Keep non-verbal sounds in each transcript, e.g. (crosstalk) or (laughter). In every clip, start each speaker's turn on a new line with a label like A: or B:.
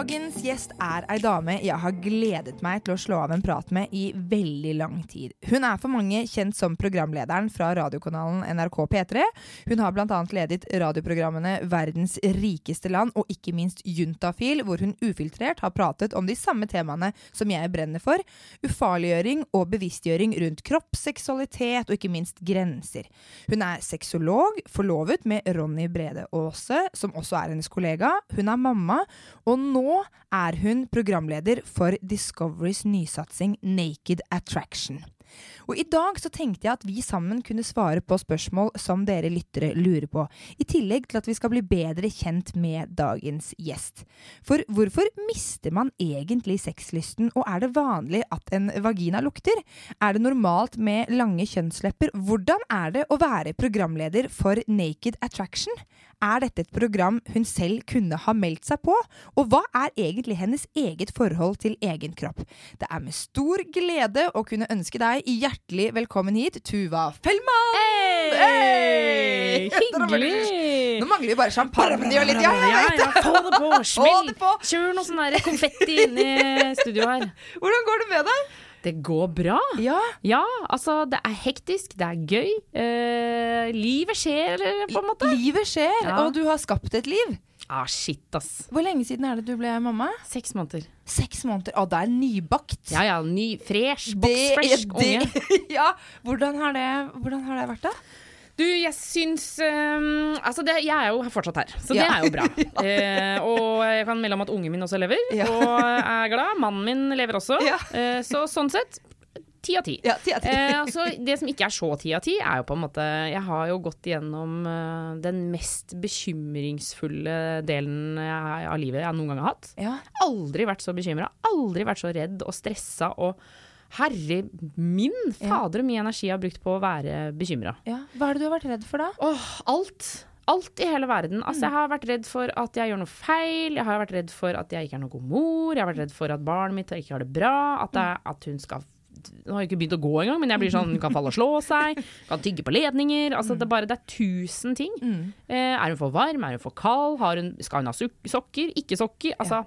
A: Dagens gjest er ei dame jeg har gledet meg til å slå av en prat med i veldig lang tid. Hun er for mange kjent som programlederen fra radiokanalen NRK P3. Hun har bl.a. ledet radioprogrammene Verdens rikeste land og ikke minst Juntafil, hvor hun ufiltrert har pratet om de samme temaene som jeg brenner for. Ufarliggjøring og bevisstgjøring rundt kropp, seksualitet og ikke minst grenser. Hun er sexolog, forlovet med Ronny Brede Aase, som også er hennes kollega. Hun er mamma. og nå er hun programleder for Discoverys nysatsing Naked Attraction. Og I dag så tenkte jeg at vi sammen kunne svare på spørsmål som dere lyttere lurer på, i tillegg til at vi skal bli bedre kjent med dagens gjest. For hvorfor mister man egentlig sexlysten, og er det vanlig at en vagina lukter? Er det normalt med lange kjønnslepper? Hvordan er det å være programleder for Naked Attraction? Er dette et program hun selv kunne ha meldt seg på? Og hva er egentlig hennes eget forhold til egen kropp? Det er med stor glede å kunne ønske deg hjertelig velkommen hit, Tuva Fellmann!
B: Hey!
A: Hey! (laughs)
B: Hyggelig!
A: Nå mangler vi bare champagne og litt Ja, ja, ja! (laughs)
B: Få det på! Smell! Kjør noe sånn konfetti inn i studio her. (laughs)
A: Hvordan går det med deg?
B: Det går bra.
A: Ja,
B: Ja, altså, det er hektisk, det er gøy. Eh, livet skjer, på en måte.
A: livet skjer,
B: Ja.
A: og du har skapt et liv.
B: Ah, shit, ass.
A: Hvor lenge siden er det du ble mamma?
B: Seks måneder.
A: Seks måneder. Å, det er nybakt.
B: Ja ja, ny, fresh, boksfresh unge. (laughs)
A: ja, hvordan har, det, hvordan har det vært, da?
B: Du, jeg syns um, Altså, det, jeg er jo fortsatt her, så det
A: Ja.
B: er jo bra. (laughs) Eh, og jeg kan melde om at ungen min også lever,
A: Ja.
B: og er glad. Mannen min lever også.
A: Ja.
B: Eh, så sånn sett ti av ti.
A: Ja, ti av ti.
B: Eh, altså, det som ikke er så ti av ti, er jo på en måte Jeg har jo gått igjennom uh, den mest bekymringsfulle delen jeg, av livet jeg noen gang har hatt.
A: Ja.
B: Aldri vært så bekymra, aldri vært så redd og stressa og Herre min, fader, hvor mye energi jeg har brukt på å være bekymra.
A: ja. Hva er det du har vært redd for, da?
B: Åh, alt. Alt i hele verden. Altså, jeg har vært redd for at jeg gjør noe feil. Jeg har vært redd for at jeg ikke er noen god mor. Jeg har vært redd for at barnet mitt ikke har det bra. At, jeg, at hun skal Nå har jeg ikke begynt å gå engang, men jeg blir sånn Hun (laughs) kan falle og slå seg. Kan tygge på ledninger. Altså, det, er bare, det er tusen ting. Eh, er hun for varm? Er hun for kald? Har hun, skal hun ha sokker? Ikke sokker? Altså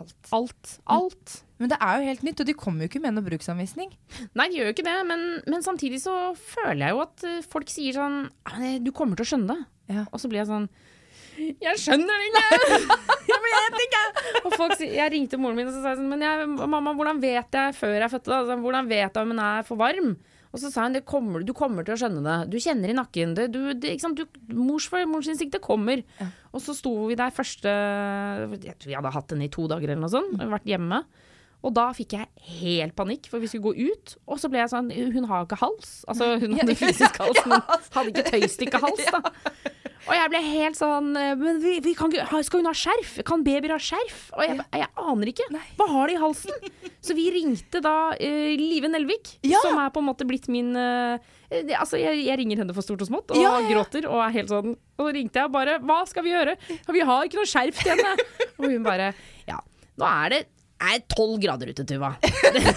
A: Alt.
B: alt. Alt.
A: Men det er jo helt nytt, og de kommer jo ikke med noen bruksanvisning.
B: Nei, de gjør jo ikke det, men, men samtidig så føler jeg jo at eh, folk sier sånn «Ja, men, eh, Du kommer til å skjønne det.
A: Ja.
B: Og så blir jeg sånn Jeg skjønner det ikke! (laughs) jeg vet ikke! Og folk sier, jeg ringte moren min og så sa jeg sånn Men jeg, mamma, hvordan vet jeg før jeg fødte? Da? Altså, hvordan vet jeg om hun er for varm? Og så sa hun det kommer, du kommer til å skjønne det. Du kjenner i nakken. Det, du, det? Du, mors, morsinstinktet kommer. Og så sto vi der første Jeg tror vi hadde hatt den i to dager eller noe sånt. Vært hjemme. Og da fikk jeg helt panikk, for vi skulle gå ut. Og så ble jeg sånn Hun har ikke hals. Altså, hun (laughs) hadde fysisk hals, (laughs) men hadde ikke tøystikkehals, (laughs) da. Og jeg ble helt sånn eh, Men vi, vi kan skal hun ha skjerf? Kan babyer ha skjerf? Og jeg, jeg aner ikke. Hva har de i halsen? (laughs) Så vi ringte da uh, Live Nelvik,
A: Ja.
B: som er på en måte blitt min uh, Altså, jeg, jeg ringer henne for stort og smått, og
A: Ja, ja.
B: gråter, og er helt sånn Og så ringte jeg og bare Hva skal vi gjøre? Vi har ikke noe skjerf til henne. (laughs) Og hun bare Ja, nå er det tolv grader ute, Tuva. Det,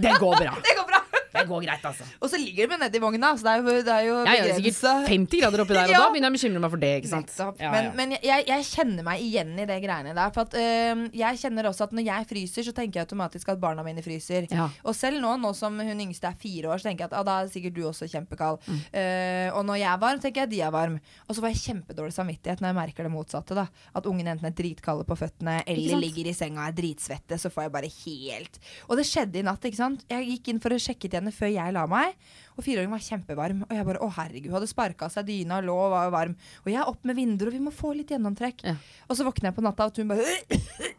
B: det går bra. (laughs)
A: Det går bra!
B: Det går greit, altså.
A: Og så ligger de nedi vogna, så det er jo, det er jo
B: Jeg gjør sikkert 50 grader oppi der, og (laughs)
A: Ja.
B: da begynner jeg å bekymre meg for det. ikke sant? Ja,
A: Men,
B: ja.
A: men jeg, jeg kjenner meg igjen i det greiene der. For at, øh, jeg kjenner også at når jeg fryser, så tenker jeg automatisk at barna mine fryser.
B: Ja.
A: Og selv nå, nå som hun yngste er fire år, så tenker jeg at ah, da er sikkert du også kjempekald.
B: Mm.
A: Uh, og når jeg er varm, tenker jeg de er varm. Og så får jeg kjempedårlig samvittighet når jeg merker det motsatte. da At ungene enten er dritkalde på føttene eller ligger i senga og er dritsvette. Så får jeg bare helt Og det skjedde i natt. ikke sant Jeg gikk inn for å sjekke til henne før jeg la meg. Og fireåringen var kjempevarm. Og jeg bare å herregud, hadde sparka seg dyna og lå og var varm. Og jeg er opp med vinduer, og vi må få litt gjennomtrekk.
B: Ja.
A: Og så våkner jeg på natta, og hun bare (laughs)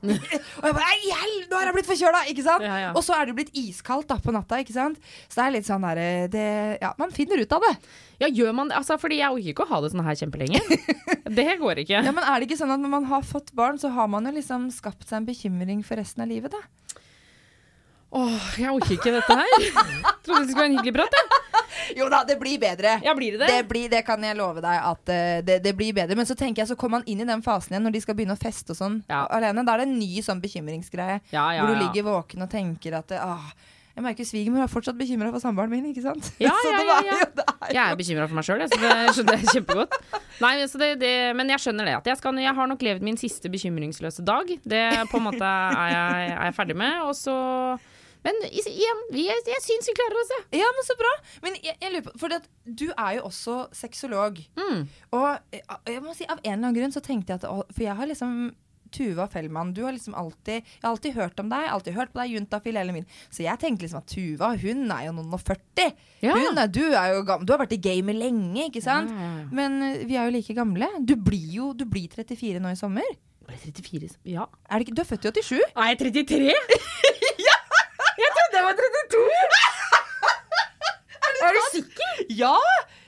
A: Og jeg bare Ei, hjelp, nå har jeg blitt forkjøla! Ikke sant?
B: Ja, ja.
A: Og så er det jo blitt iskaldt da på natta, ikke sant. Så det er litt sånn derre det, Ja, man finner ut av det.
B: Ja, gjør man det? Altså, fordi jeg orker ikke å ha det sånn her kjempelenge. (laughs) Det går ikke.
A: Ja, Men er det ikke sånn at når man har fått barn, så har man jo liksom skapt seg en bekymring for resten av livet, da?
B: Åh, jeg orker ikke dette her. Trodde det skulle være en hyggelig prat, jeg.
A: Jo da, det blir bedre.
B: Ja, blir det det?
A: Det, blir, det kan jeg love deg at uh, det, det blir bedre. Men så tenker jeg, så kommer man inn i den fasen igjen når de skal begynne å feste og sånn
B: Ja.
A: alene. Da er det en ny sånn bekymringsgreie.
B: Ja, ja,
A: hvor du ligger våken og tenker at ah, Jeg merker svigermor er fortsatt bekymra for samboeren min, ikke sant?
B: Ja, (laughs) ja, ja, ja.
A: er
B: Jeg er bekymra for meg sjøl, så det skjønner jeg kjempegodt. Nei, det, det, men jeg skjønner det. At jeg, skal, jeg har nok levd min siste bekymringsløse dag. Det på en måte er jeg, er jeg ferdig med. Og så Men igjen, jeg, jeg syns vi klarer oss, jeg.
A: Ja, men så bra. Men jeg, jeg lurer på For du er jo også sexolog.
B: Mm.
A: Og eh, jeg må si, av en eller annen grunn så tenkte jeg at For jeg har liksom Tuva Fellmann, du har liksom alltid Jeg har alltid hørt om deg, alltid hørt på deg, juntafil hele min. Så jeg tenkte liksom at Tuva, hun er jo noen og 40.
B: Ja.
A: Hun er, du er jo du har vært i gamet lenge, ikke sant?
B: Ja.
A: Men eh, vi er jo like gamle. Du blir jo du blir 34 nå i sommer.
B: Ble 34 Ja.
A: Er det ikke, du er født i 87?
B: Er jeg 33? Jeg var 32! (laughs) er, du sikker?
A: Ja!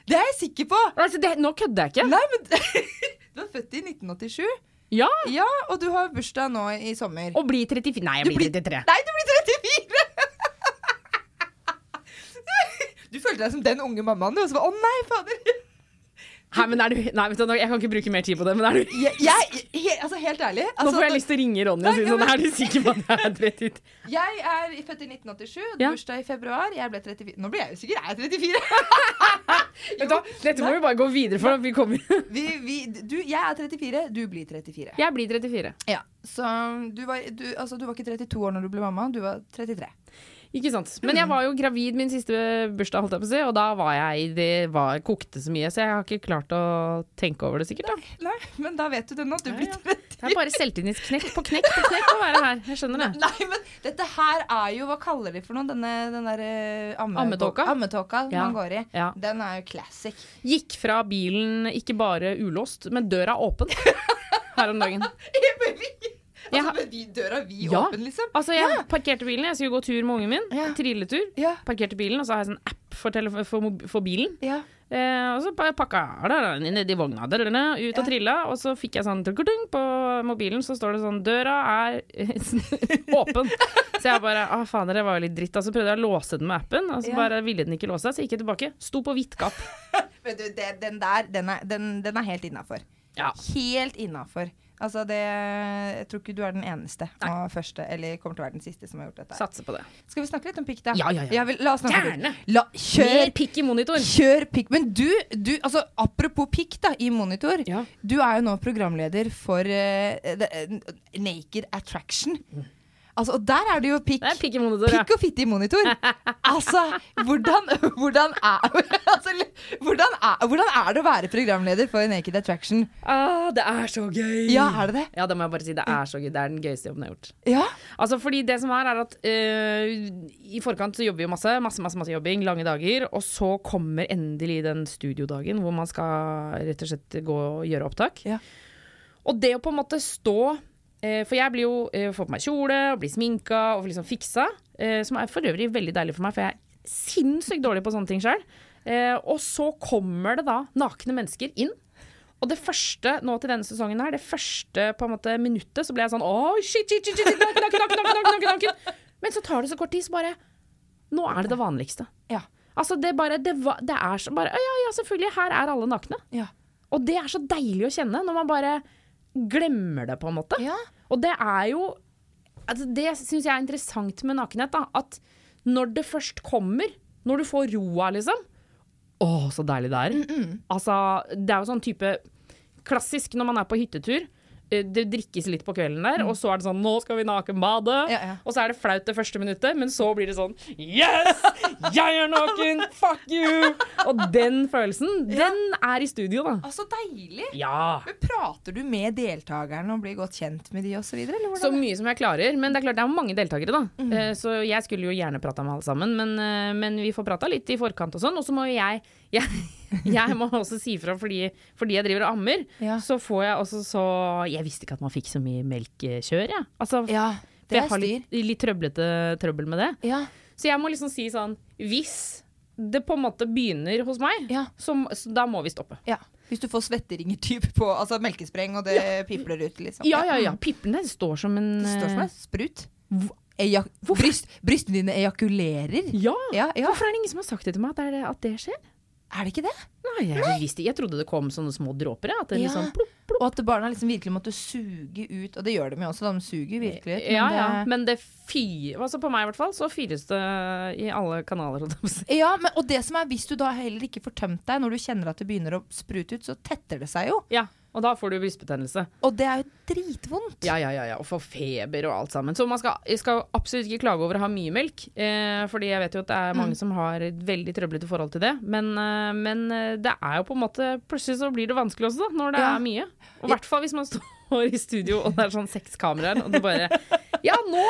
A: Det er jeg sikker på.
B: Altså, det, nå kødder jeg ikke.
A: Nei, men (laughs) Du er født i 1987.
B: Ja!
A: Ja, og du har bursdag nå i sommer.
B: Og blir 34 Nei, jeg blir
A: blir-
B: 33.
A: Nei, du blir 34! (laughs) Du følte deg som den unge mammaen, du. Og så bare, å nei, fader.
B: Hæ, men er du Nei, vet du, jeg kan ikke bruke mer tid på det, men er du
A: Jeg, jeg, he, altså, helt ærlig
B: Nå
A: altså,
B: får jeg lyst til å ringe Ronny og si sånn Er du sikker på at jeg er 30?
A: Jeg er født i 1987,
B: Ja.
A: bursdag i februar. Jeg ble 34. Nå blir jeg jo sikker, jeg er 34. (laughs)
B: Vet du Dette må vi bare gå videre for. Vi kommer
A: Vi, vi, du, jeg er 34, du blir 34.
B: Jeg blir 34.
A: Ja, Så du var, du, altså, du var ikke 32 år når du ble mamma, du var 33.
B: Ikke sant. Men jeg var jo gravid min siste bursdag, holdt jeg på å si, og da var jeg i Det var, kokte så mye, så jeg har ikke klart å tenke over det sikkert. da
A: Nei, men da vet du det nå. Du
B: Ja,
A: blir
B: ja.
A: 30.
B: Det er bare selvtillitsknekk på knekk på knekk å være her. Jeg skjønner det. (laughs)
A: Nei, men dette her er jo Hva kaller de for noe? Denne, den derre amme,
B: Ammetåka?
A: Ammetåka
B: Ja.
A: man går i.
B: Ja.
A: Den er jo classic.
B: Gikk fra bilen ikke bare ulåst, men døra åpen (laughs) her om dagen.
A: Altså, med de døra vi
B: Ja.
A: åpen, liksom.
B: Altså, jeg parkerte bilen, jeg skulle gå tur med ungen min.
A: Ja.
B: Trilletur. Parkerte bilen, og så har jeg sånn app for, for, for bilen.
A: Ja.
B: Eh, og så pakka jeg den nedi vogna, da, da, da, ut og trilla. Og så fikk jeg sånn på mobilen, så står det sånn 'Døra er (laughs) åpen'. Så jeg bare Å, fader, det var jo litt dritt. Og så prøvde jeg å låse den med appen, og så bare ville den ikke låse. Så gikk jeg tilbake. Sto på hvitt gap.
A: Men (laughs) du, det, den der, den er, den, den er helt innafor.
B: Ja.
A: Helt innafor. Altså det Jeg tror ikke du er den eneste og første, eller kommer til å være den siste som har gjort dette.
B: Satser på det.
A: Skal vi snakke litt om pikk, da?
B: Ja, ja, ja.
A: vil, la oss snakke
B: Gjerne.
A: La,
B: Mer
A: kjør,
B: pikk i monitor.
A: kjør pikk. Men du, du, altså apropos pikk da, i monitor.
B: Ja.
A: Du er jo nå programleder for uh, the, uh, Naked Attraction. Altså, og der er det jo pikk.
B: Det pikk monitor, ja.
A: Pikk og fitte i monitor. (laughs) Altså, hvordan, hvordan, er, (laughs) altså, hvordan, er, hvordan er det å være programleder for Naked Attraction?
B: Ah, det er så gøy!
A: Ja, er det det?
B: Ja, det må jeg bare si. Det er så gøy. Det er den gøyeste jobben jeg har gjort.
A: Ja?
B: Altså, fordi det som er, er at uh, i forkant så jobber vi jo masse, masse, masse, masse jobbing, lange dager, og så kommer endelig den studiodagen hvor man skal rett og slett gå og gjøre opptak.
A: Ja.
B: Og det å på en måte stå For jeg blir jo eh, får på meg kjole og blir sminka og får liksom fiksa, eh, som er for øvrig veldig deilig for meg, for jeg er sinnssykt dårlig på sånne ting sjøl. Eh, og så kommer det da nakne mennesker inn. Og det første nå til denne sesongen her, det første på en måte minuttet, så ble jeg sånn Oi, shit, shit, shit, shit, naken, naken, naken, naken, naken. Men så tar det så kort tid, så bare Nå er det det vanligste.
A: Ja.
B: Altså, det bare Det, det er så bare Ja, ja, selvfølgelig, her er alle nakne.
A: Ja.
B: Og det er så deilig å kjenne, når man bare glemmer det, på en måte.
A: Ja.
B: Og det er jo altså Det syns jeg er interessant med nakenhet. Da, at når det først kommer, Når du får roa, liksom. Å, så deilig det er. Altså, det er jo sånn type Klassisk når man er på hyttetur. Eh, Det drikkes litt på kvelden der, og så er det sånn Nå skal vi nakenbade.
A: Ja, ja.
B: Og så er det flaut det første minuttet, men så blir det sånn Yes! Jeg er naken! Fuck you! Og den følelsen, den er i studio, da.
A: Altså, deilig!
B: Ja.
A: Men Prater du med deltakerne og blir godt kjent med de osv.?
B: Så så mye som jeg klarer. Men det er klart det er mange deltakere, da. Mm. Så jeg skulle jo gjerne prata med alle sammen, men, eh, men vi får prata litt i forkant og sånn. Og så må jo jeg, jeg (laughs) Jeg må også si fra fordi, fordi jeg driver og ammer.
A: Ja.
B: Så får jeg også så Jeg visste ikke at man fikk så mye melkekjør, jeg. Altså,
A: Ja,
B: for jeg har litt, litt trøblete trøbbel med det.
A: Ja,
B: Så jeg må liksom si sånn Hvis det på en måte begynner hos meg,
A: ja,
B: så, så da må vi stoppe.
A: ja. Hvis du får svetteringer typ på altså melkespreng, og det pipler ut, liksom.
B: Ja, ja, ja. Piplene står som en
A: Det står som en sprut. Bryst, brystene dine ejakulerer.
B: Ja!
A: Ja, ja.
B: Hvorfor er det ingen som har sagt det til meg, at, det er det, at det skjer?
A: Er det ikke det?
B: Nei, jeg, visste, jeg trodde det kom sånne små dråper. At det
A: Ja.
B: liksom plopp, plopp.
A: Og at barna liksom virkelig måtte suge ut. Og det gjør de jo også. De suger virkelig ut.
B: Ja,
A: men
B: ja.
A: det-
B: Men det fyr, altså på meg i hvert fall, så fyres det i alle kanaler.
A: Ja, men, og det som er, hvis du da heller ikke får tømt deg, når du kjenner at det begynner å sprute ut, så tetter det seg jo.
B: Ja, og da får du brystbetennelse.
A: Og det er jo dritvondt.
B: Ja, ja, ja, ja, og får feber og alt sammen. Så man skal, jeg skal absolutt ikke klage over å ha mye melk, eh, fordi jeg vet jo at det er mange som har et veldig trøblete forhold til det. Men, eh, men eh, det er jo på en måte Plutselig så blir det vanskelig også, da, når det
A: Ja.
B: er mye. Og i hvert fall hvis man (laughs) står i studio og det er sånn seks kameraer, og det bare (laughs) Ja, nå!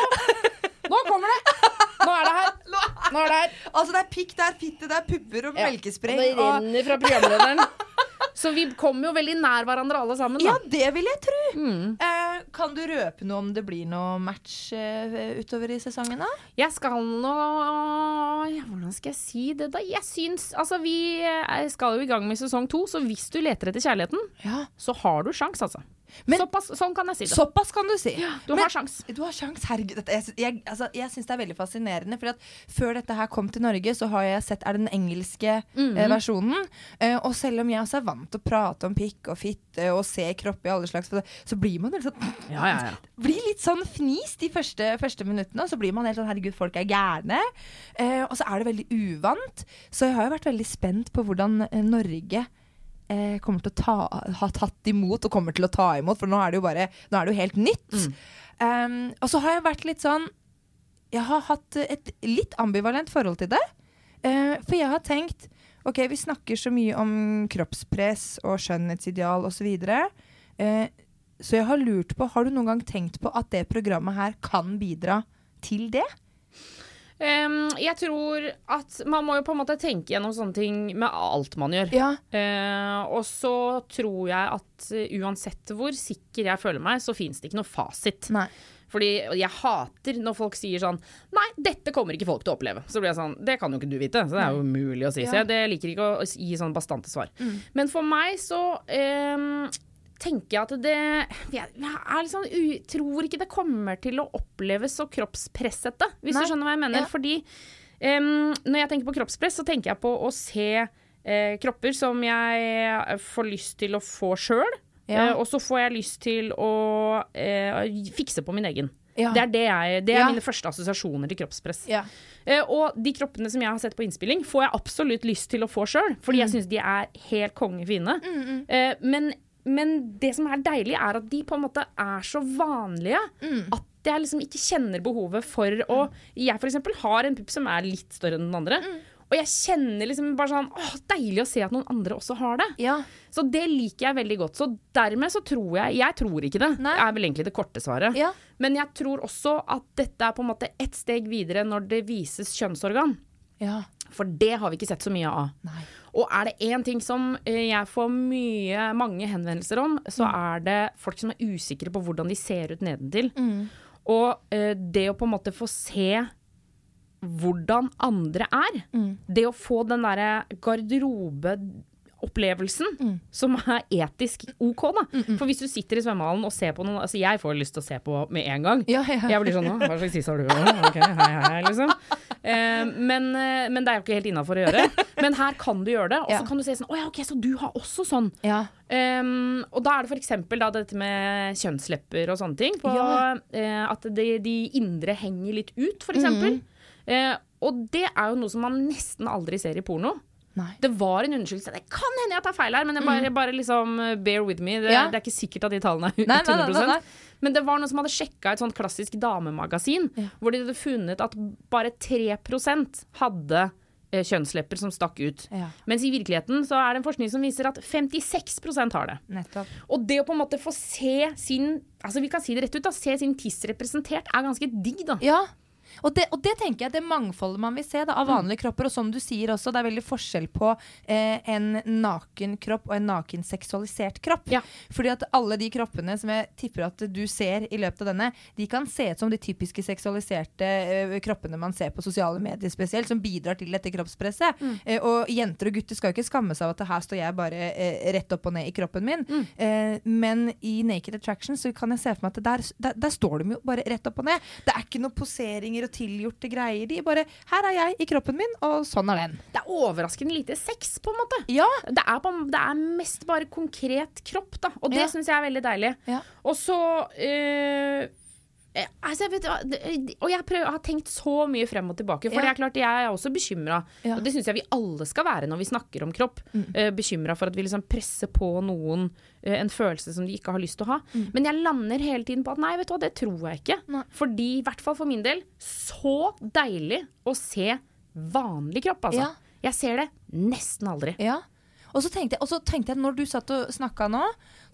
B: Nå kommer det! (laughs) Nå er det her! Nå er det her!
A: Altså, det er pikk, det er fitte, det er pupper og
B: Ja.
A: melkespray.
B: Og det renner fra programlederen. Så vi kommer jo veldig nær hverandre alle sammen, da.
A: ja, det vil jeg tro.
B: Mm.
A: Eh, kan du røpe noe om det blir noe match eh, utover i sesongen, da?
B: Jeg skal nå ja, Hvordan skal jeg si det, da? Jeg syns Altså, vi eh, skal jo i gang med sesong to, så hvis du leter etter kjærligheten,
A: Ja.
B: så har du sjans, altså.
A: Men-
B: Såpass, sånn kan jeg si det.
A: Såpass kan du si.
B: Du
A: Men-
B: har sjans.
A: Du har sjans, herregud. Jeg jeg, altså, jeg syns det er veldig fascinerende. For at før dette her kom til Norge, så har jeg sett er den engelske
B: Mhm.
A: eh, versjonen. Eh, og selv om jeg også er vant til å prate om pikk og fitte og se kropp i alle slags Så blir man sånn
B: Ja, ja, ja. (laughs)
A: blir litt sånn fnis de første, første minuttene, og så blir man helt sånn 'herregud, folk er gærne'. Eh, og så er det veldig uvant. Så jeg har jo vært veldig spent på hvordan eh, Norge eh, kommer til å ta, ha tatt imot, og kommer til å ta imot, for nå er det jo bare Nå er det jo helt nytt. Um, og så har jeg vært litt sånn Jeg har hatt et litt ambivalent forhold til det. Uh, for jeg har tenkt Ok, vi snakker så mye om kroppspress og skjønnhetsideal osv. Eh, så jeg har lurt på, har du noen gang tenkt på at det programmet her kan bidra til det?
B: Em, jeg tror at man må jo på en måte tenke gjennom sånne ting med alt man gjør.
A: Ja.
B: Uh, og så tror jeg at eh, uansett hvor sikker jeg føler meg, så fins det ikke noe fasit.
A: Nei.
B: Fordi jeg hater når folk sier sånn Nei, dette kommer ikke folk til å oppleve. Så blir jeg sånn Det kan jo ikke du vite. Så det er jo umulig å si. Så jeg det liker ikke å gi sånn bastante svar. Men for meg så em, tenker jeg at det Jeg, sånn tror ikke det kommer til å oppleves så kroppspressete, hvis
A: Nei.
B: du skjønner hva jeg mener.
A: Ja.
B: Fordi um, når jeg tenker på kroppspress, så tenker jeg på å se uh, kropper som jeg får lyst til å få sjøl.
A: Ja.
B: Uh, og så får jeg lyst til å uh, fikse på min egen.
A: Ja.
B: Det er, det jeg, det er mine første assosiasjoner til kroppspress. Eh, og de kroppene som jeg har sett på innspilling, får jeg absolutt lyst til å få sjøl. Fordi jeg syns de er helt kongefine. Eh, men, men det som er deilig, er at de på en måte er så vanlige at jeg liksom ikke kjenner behovet for å Jeg for eksempel har en pupp som er litt større enn den andre. Og jeg kjenner liksom bare sånn Åh, deilig å se at noen andre også har det.
A: Ja.
B: Så det liker jeg veldig godt. Så dermed så tror jeg Jeg tror ikke det.
A: Nei.
B: er vel egentlig det korte svaret.
A: Ja.
B: Men jeg tror også at dette er på en måte ett steg videre når det vises kjønnsorgan.
A: ja.
B: For det har vi ikke sett så mye av.
A: Nei.
B: Og er det én ting som eh, jeg får mye, mange henvendelser om, så
A: Mm.
B: er det folk som er usikre på hvordan de ser ut nedentil.
A: Mm.
B: Og eh, det å på en måte få se hvordan andre er,
A: Mm.
B: det å få den derre garderobeopplevelsen
A: Mm.
B: som er etisk OK, da. For hvis du sitter i svømmehallen og ser på noen Altså, jeg får lyst til å se på med en gang.
A: Ja, ja.
B: Jeg blir sånn Hva slags tiss har du? Ok, hei, hei, liksom. Eh, men, eh, men det er jo ikke helt innafor å gjøre. Men her kan du gjøre det, og så
A: Ja.
B: kan du se sånn Å ja, ok, så du har også sånn.
A: ja.
B: Um, og da er det eksempel dette med kjønnslepper og sånne ting. På, eh, at de, de indre henger litt ut, for eksempel. Eh, og det er jo noe som man nesten aldri ser i porno.
A: Nei.
B: Det var en undersøkelse. Det kan hende jeg tar feil her, men bare, bare liksom uh, bear with me. Det,
A: Ja.
B: det er ikke sikkert at de tallene er
A: Nei,
B: 100
A: nei, nei, nei, nei.
B: Men det var noen som hadde sjekka et sånt klassisk damemagasin,
A: Ja.
B: hvor de hadde funnet at bare 3 hadde eh, kjønnslepper som stakk ut.
A: Ja.
B: Mens i virkeligheten så er det en forskning som viser at 56% har det.
A: Nettopp.
B: Og det å på en måte få se sin Altså vi kan si det rett ut, da. Se sin tiss representert er ganske digg, da.
A: Ja. Og det, og det tenker jeg det mangfoldet man vil se da, av vanlige kropper. Og som du sier også, det er veldig forskjell på eh, en naken kropp og en naken seksualisert kropp.
B: Ja.
A: Fordi at alle de kroppene som jeg tipper at du ser i løpet av denne, de kan se ut som de typiske seksualiserte eh, kroppene man ser på sosiale medier spesielt, som bidrar til dette kroppspresset. Eh, og jenter og gutter skal jo ikke skamme seg av at her står jeg bare eh, rett opp og ned i kroppen min. Eh, men i Naked Attraction så kan jeg se for meg at der, der, der står de jo bare rett opp og ned. Det er ikke noe poseringer og tilgjorte greier. De bare Her er jeg i kroppen min, og sånn er den.
B: Det er overraskende lite sex, på en måte.
A: Ja.
B: Det er, på, det er mest bare konkret kropp, da. Og det
A: Ja.
B: syns jeg er veldig deilig.
A: Ja.
B: Og så eh, altså, jeg vet, og jeg prøver, har tenkt så mye frem og tilbake. For
A: Ja.
B: det er klart, jeg er også bekymra.
A: Ja.
B: Og det syns jeg vi alle skal være når vi snakker om kropp. Eh, bekymra for at vi liksom presser på noen uh, en følelse som de ikke har lyst til å ha. Men jeg lander hele tiden på at nei, vet du hva, det tror jeg ikke.
A: Nei.
B: Fordi, i hvert fall for min del, så deilig å se vanlig kropp, altså.
A: Ja.
B: Jeg ser det nesten aldri.
A: Ja. Og så tenkte jeg, og så tenkte jeg når du satt og snakka nå,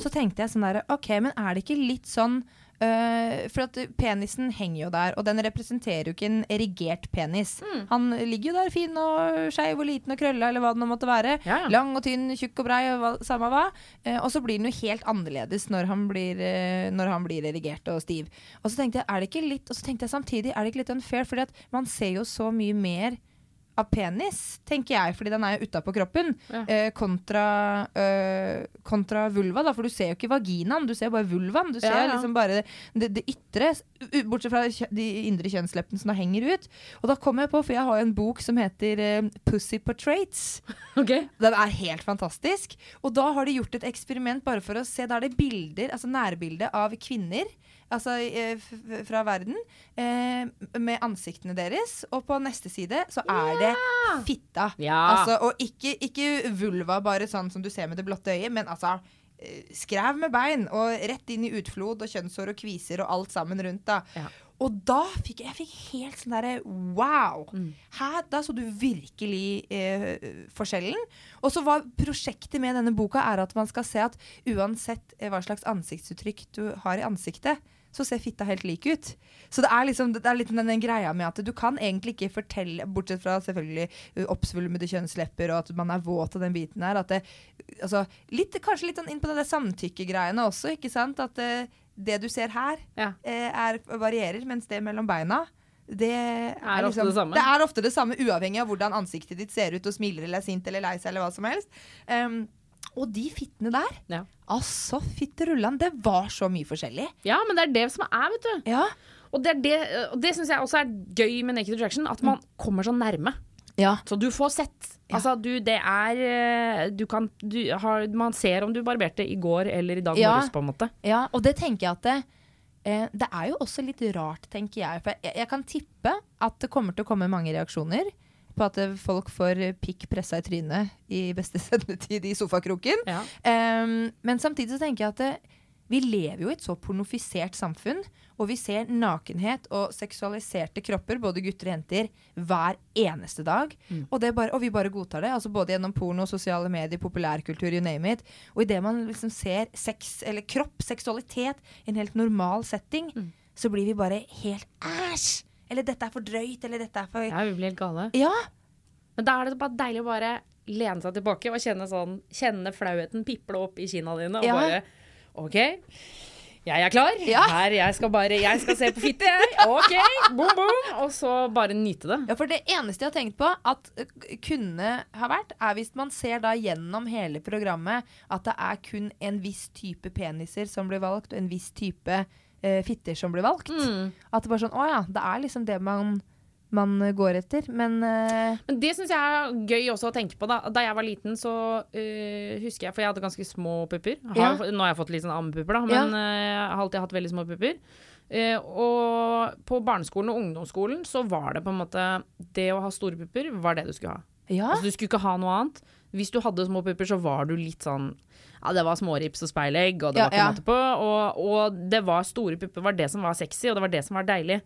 A: så tenkte jeg sånn derre OK, men er det ikke litt sånn øh, For at penisen henger jo der, og den representerer jo ikke en erigert penis.
B: Mm.
A: Han ligger jo der fin og skeiv og liten og krølla, eller hva det nå måtte være.
B: Ja, ja.
A: Lang og tynn, tjukk og brei, og hva, samme hva. Uh, og så blir den jo helt annerledes når han blir, uh, når han blir erigert og stiv. Og så tenkte jeg, er det ikke litt Og så tenkte jeg samtidig, er det ikke litt unfair? Fordi at man ser jo så mye mer av penis, tenker jeg, fordi den er jo utapå kroppen,
B: Ja.
A: eh, kontra, eh, kontra vulva. Da, for du ser jo ikke vaginaen, du ser bare vulvaen. Du ser
B: Ja, ja.
A: liksom bare det, det ytre, bortsett fra de indre kjønnsleppene som da henger ut. Og da kom jeg på, for jeg har jo en bok som heter eh, Pussy Portraits. (laughs)
B: Okay.
A: Den er helt fantastisk. Og da har de gjort et eksperiment bare for å se. Da er det bilder, altså nærbilde av kvinner altså, eh, fra verden eh, med ansiktene deres. Og på neste side så er det fitta.
B: Ja.
A: Altså, og ikke, ikke vulva, bare sånn som du ser med det blotte øyet, men altså eh, skræv med bein og rett inn i utflod og kjønnshår og kviser og alt sammen rundt. da.
B: Ja.
A: Og da fikk jeg, jeg fikk helt sånn derre wow!
B: Mm.
A: Her, da så du virkelig eh, forskjellen. Og så var prosjektet med denne boka er at man skal se at uansett eh, hva slags ansiktsuttrykk du har i ansiktet, så ser fitta helt lik ut. Så det er liksom det er litt den, den greia med at du kan egentlig ikke fortelle, bortsett fra selvfølgelig oppsvulmede kjønnslepper og at man er våt og den biten her, at det altså, litt, Kanskje litt sånn inn på det samtykkegreiene også, ikke sant? At det, det du ser her,
B: Ja.
A: er, varierer, mens det mellom beina det er,
B: Er
A: liksom,
B: det.
A: Det er ofte det samme, uavhengig av hvordan ansiktet ditt ser ut og smiler eller er sint eller lei seg eller hva som helst. Um, og de fittene der,
B: Ja.
A: altså fitterullan, det var så mye forskjellig.
B: ja, men det er det som er, vet du.
A: Ja.
B: Og det, er det, og det syns jeg også er gøy med Naked Attraction, at man kommer så nærme.
A: Ja.
B: Så du får sett. Altså, du, det er eh, Du kan du har, Man ser om du barberte i går eller i dag
A: Ja.
B: morges, på en måte.
A: Ja, og det tenker jeg at det, eh, det er jo også litt rart, tenker jeg. For jeg, jeg kan tippe at det kommer til å komme mange reaksjoner på at eh, folk får eh, pikk pressa i trynet i beste (laughs) sendetid i sofakroken.
B: Ja.
A: Um, men samtidig så tenker jeg at det, vi lever jo i et så pornofisert samfunn, og vi ser nakenhet og seksualiserte kropper, både gutter og jenter, hver eneste dag. Og, det bare, og vi bare godtar det, altså både gjennom porno, sosiale medier, populærkultur, you name it. Og idet man liksom ser sex, eller kropp, seksualitet, i en helt normal setting, så blir vi bare helt æsj! Eller dette er for drøyt, eller dette er for
B: ja, vi blir helt gale.
A: Ja!
B: Men da er det bare deilig å bare lene seg tilbake og kjenne, sånn, kjenne flauheten piple opp i kinna dine. Og
A: Ja.
B: bare OK, jeg er klar.
A: Ja.
B: Her, jeg skal bare Jeg skal se på fitte, jeg. (laughs) OK, boom, boom. Og så bare nyte det.
A: Ja, for det eneste jeg har tenkt på at kunne ha vært, er hvis man ser da gjennom hele programmet at det er kun en viss type peniser som blir valgt, og en viss type eh, fitter som blir valgt.
B: Mm.
A: At det bare sånn, å ja, det er liksom det man man går etter. Men eh,
B: Men det syns jeg er gøy også å tenke på. Da Da jeg var liten, så uh, husker jeg For jeg hadde ganske små pupper. Ja. Nå har jeg fått litt sånn ammepupper, da, men øh, jeg har alltid hatt veldig små pupper. Uh, og på barneskolen og ungdomsskolen så var det på en måte Det å ha store pupper var det du skulle ha.
A: ja.
B: Altså Du skulle ikke ha noe annet. Hvis du hadde små pupper, så var du litt sånn Ja, det var smårips og speilegg, og det var ikke måte på. Og, og det var store pupper var det som var sexy, og det var det som var deilig.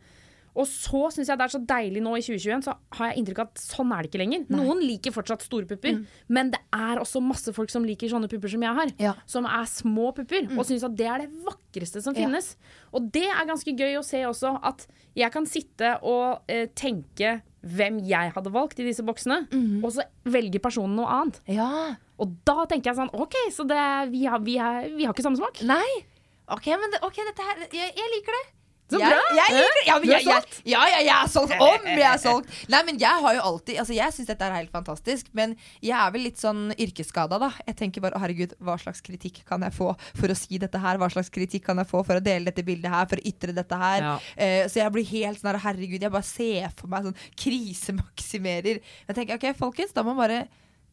B: Og så syns jeg det er så deilig nå i 2021, så har jeg inntrykk av at sånn er det ikke lenger. Noen liker fortsatt store pupper, men det er også masse folk som liker sånne pupper som jeg har.
A: Ja.
B: Som er små pupper, og syns at det er det vakreste som
A: Ja.
B: finnes. Og det er ganske gøy å se også, at jeg kan sitte og eh, tenke hvem jeg hadde valgt i disse boksene, og så velger personen noe annet.
A: ja.
B: Og da tenker jeg sånn OK, så det, vi, har, vi, har, vi har ikke samme smak.
A: Nei. OK, men det, okay, dette her jeg, jeg liker det.
B: Så bra.
A: Jeg liker. Ja, men jeg, jeg, ja, ja, jeg er solgt. Om jeg er solgt! (laughs) Nei, men jeg har jo alltid Altså, jeg syns dette er helt fantastisk, men jeg er vel litt sånn yrkesskada, da. Jeg tenker bare herregud, hva slags kritikk kan jeg få for å si dette her? Hva slags kritikk kan jeg få for å dele dette bildet her, for å ytre dette her?
B: Ja.
A: Uh, så jeg blir helt sånn herregud, jeg bare ser for meg sånn krisemaksimerer. Jeg tenker OK, folkens, da må man bare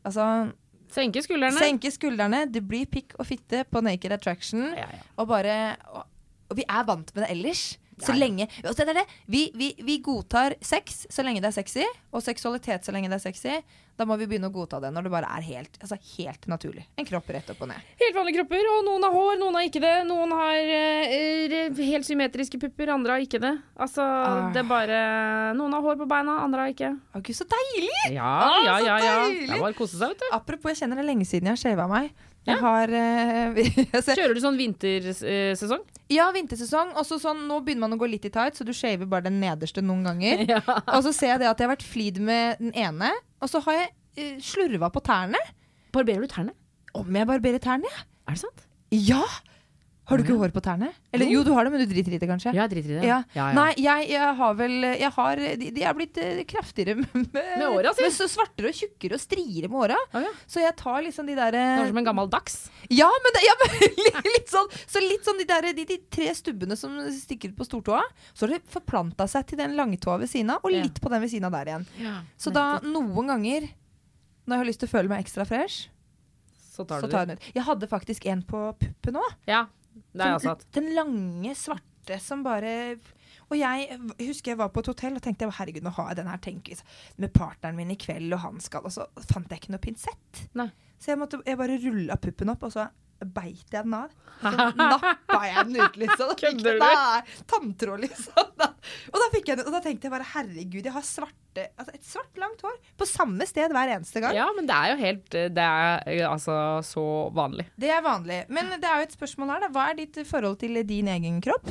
A: Altså,
B: Senke skuldrene.
A: senke skuldrene. Det blir pikk og fitte på Naked Attraction.
B: Ja.
A: Og bare og, og vi er vant med det ellers. Så lenge det det. Vi, vi, vi godtar sex så lenge det er sexy, og seksualitet så lenge det er sexy. Da må vi begynne å godta det når det bare er helt, altså helt naturlig. En kropp rett opp og ned.
B: Helt vanlige kropper, og noen har hår, noen har ikke det. Noen har eh, helt symmetriske pupper, andre har ikke det. Altså,
A: Ah.
B: det er bare Noen har hår på beina, andre har ikke.
A: Å, gud, så deilig!
B: Ja,
A: Ah,
B: ja, ja. ja. Det er bare å kose seg, vet du.
A: Apropos, jeg kjenner det lenge siden jeg har shava meg.
B: Ja.
A: har eh, (laughs)
B: Kjører du sånn vintersesong?
A: Ja, vintersesong. Og sånn, nå begynner man å gå litt i tight, så du shaver bare den nederste noen ganger. (laughs)
B: Ja.
A: Og så ser jeg det at jeg har vært flid med den ene, og så har jeg uh, slurva på tærne.
B: Barberer du tærne?
A: Om jeg barberer tærne.
B: Er det sant?
A: Ja! Har du ikke hår på tærne? Eller jo, du har det, men du driter i det, kanskje?
B: Ja, jeg driter i det.
A: Ja.
B: Ja, ja.
A: Nei, jeg, jeg har vel Jeg har De, de er blitt eh, kraftigere med,
B: Med åra, si.
A: svartere og tjukkere og striere med åra.
B: Ja.
A: Så jeg tar liksom de derre
B: Det er som en gammel dags.
A: Ja, men, det, ja, (laughs) men litt, sånn Så litt sånn de der de, de tre stubbene som stikker ut på stortåa. Så har det forplanta seg til den langtåa ved siden av, og litt på den ved siden av der igjen. Så da, noen ganger, når jeg har lyst til å føle meg ekstra fresh,
B: Så tar
A: så
B: du
A: tar
B: det.
A: den ut. Jeg hadde faktisk en på puppen òg.
B: Ja, det er jeg.
A: Den lange, svarte som bare Og jeg husker jeg var på et hotell og tenkte herregud, nå har jeg den her tenkt liksom, med partneren min i kveld, og han skal Og så fant jeg ikke noe pinsett.
B: Nei.
A: Så jeg, måtte, jeg bare rulla puppen opp, og så beit jeg den av. Så nappa jeg den ut, liksom.
B: Kødder du?
A: Tanntråd, liksom. Da, og, da jeg og da tenkte jeg bare herregud, jeg har svarte altså et svart, langt hår på samme sted hver eneste gang.
B: Ja, men det er jo helt eh, Det er eh, altså så vanlig.
A: Det er vanlig. Men det er jo et spørsmål her, da. Hva er ditt forhold til din egen kropp?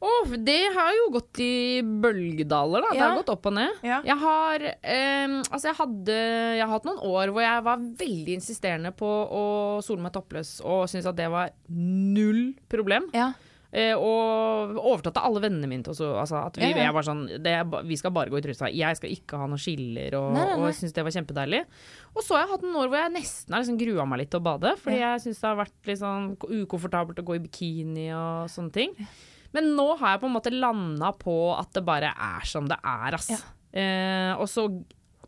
B: Åh, det har jo gått i bølgedaler, da. Det har gått opp og ned.
A: Ja.
B: Jeg har ehm, Altså, jeg hadde Jeg har hatt noen år hvor jeg var veldig insisterende på å sole meg toppløs og syntes at det var null problem.
A: Ja.
B: Eh, og overtatte alle vennene mine til altså, at vi,
A: Ja, ja.
B: Sånn det Vi skal bare gå i trusa. Jeg skal ikke ha noen skiller, og,
A: Nei, nei, nei.
B: og syntes det var kjempedeilig. Og så har jeg hatt noen år hvor jeg nesten har liksom grua meg litt til å bade, fordi jeg syns det har vært litt sånn ukomfortabelt å gå i bikini og sånne ting. Men nå har jeg på en måte landa på at det bare er som det er, ass.
A: Ja.
B: Eh, og så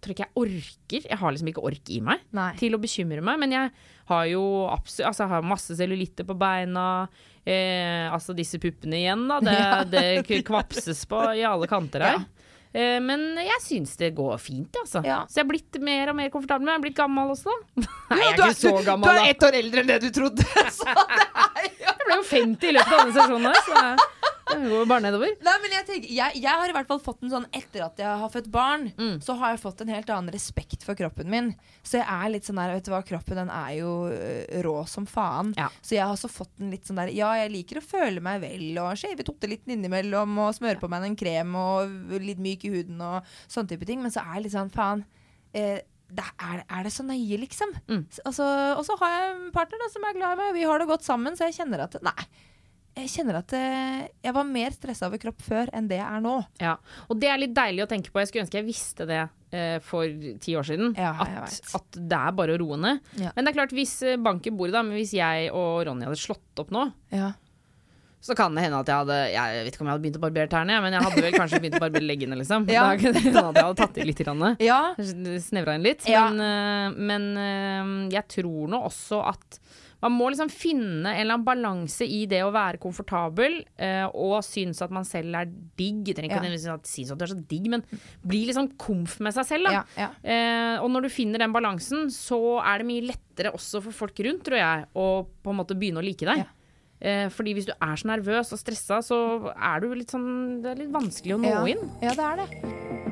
B: tror jeg ikke jeg orker. Jeg har liksom ikke ork i meg
A: Nei.
B: til å bekymre meg. Men jeg har jo absolutt Altså, jeg har masse cellulitter på beina. Eh, altså disse puppene igjen, da. Det, (laughs) det kvapses på i alle kanter her. Eh, men jeg syns det går fint, altså.
A: Ja.
B: Så jeg er blitt mer og mer komfortabel. Men jeg er blitt gammel også, da. (laughs) Nei, jeg er ikke så gammel, da.
A: Du er ett år eldre enn det du trodde. (laughs) Så det er jo
B: Jeg ble jo 50 i løpet av denne sesjonen så det- går bare nedover.
A: Nei, men jeg, tenker, jeg, jeg har i hvert fall fått en sånn Etter at jeg har født barn,
B: Mm.
A: så har jeg fått en helt annen respekt for kroppen min. Så jeg er litt sånn der Vet du hva, kroppen den er jo øh, rå som faen.
B: Ja.
A: Så jeg har også fått en litt sånn der Ja, jeg liker å føle meg vel og shave litt innimellom og smøre på meg en krem og litt myk i huden og sånne type ting. Men så er jeg litt sånn faen eh, det er, er det så nøye, liksom?
B: Mm.
A: Altså, og så har jeg en partner da, som er glad i meg, vi har det godt sammen, så jeg kjenner at Nei. Jeg kjenner at eh, jeg var mer stressa over kropp før enn det jeg er nå.
B: Ja, og det er litt deilig å tenke på. Jeg skulle ønske jeg visste det eh, for ti år siden.
A: Ja,
B: at, at det er bare å roe ned.
A: Ja.
B: Men det er klart, hvis eh, banken bor i da, men hvis jeg og Ronny hadde slått opp nå,
A: Ja.
B: Så kan det hende at jeg hadde Jeg vet ikke om jeg hadde begynt å barbere tærne, men jeg hadde vel kanskje begynt å barbere leggene, liksom.
A: Ja.
B: Da at jeg hadde tatt i litt.
A: Ja.
B: Snevra inn litt.
A: Ja.
B: Men, men jeg tror nå også at man må liksom finne en eller annen balanse i det å være komfortabel uh, og synes at man selv er digg. Jeg trenger ikke
A: Ja.
B: å at at du er så digg, men bli liksom komf med seg selv.
A: Ja, ja.
B: Uh, og når du finner den balansen, så er det mye lettere også for folk rundt, tror jeg, å på en måte begynne å like deg. Eh, fordi hvis du er så nervøs og stressa, så er du litt sånn Det er litt vanskelig å nå inn.
A: Ja, det er det.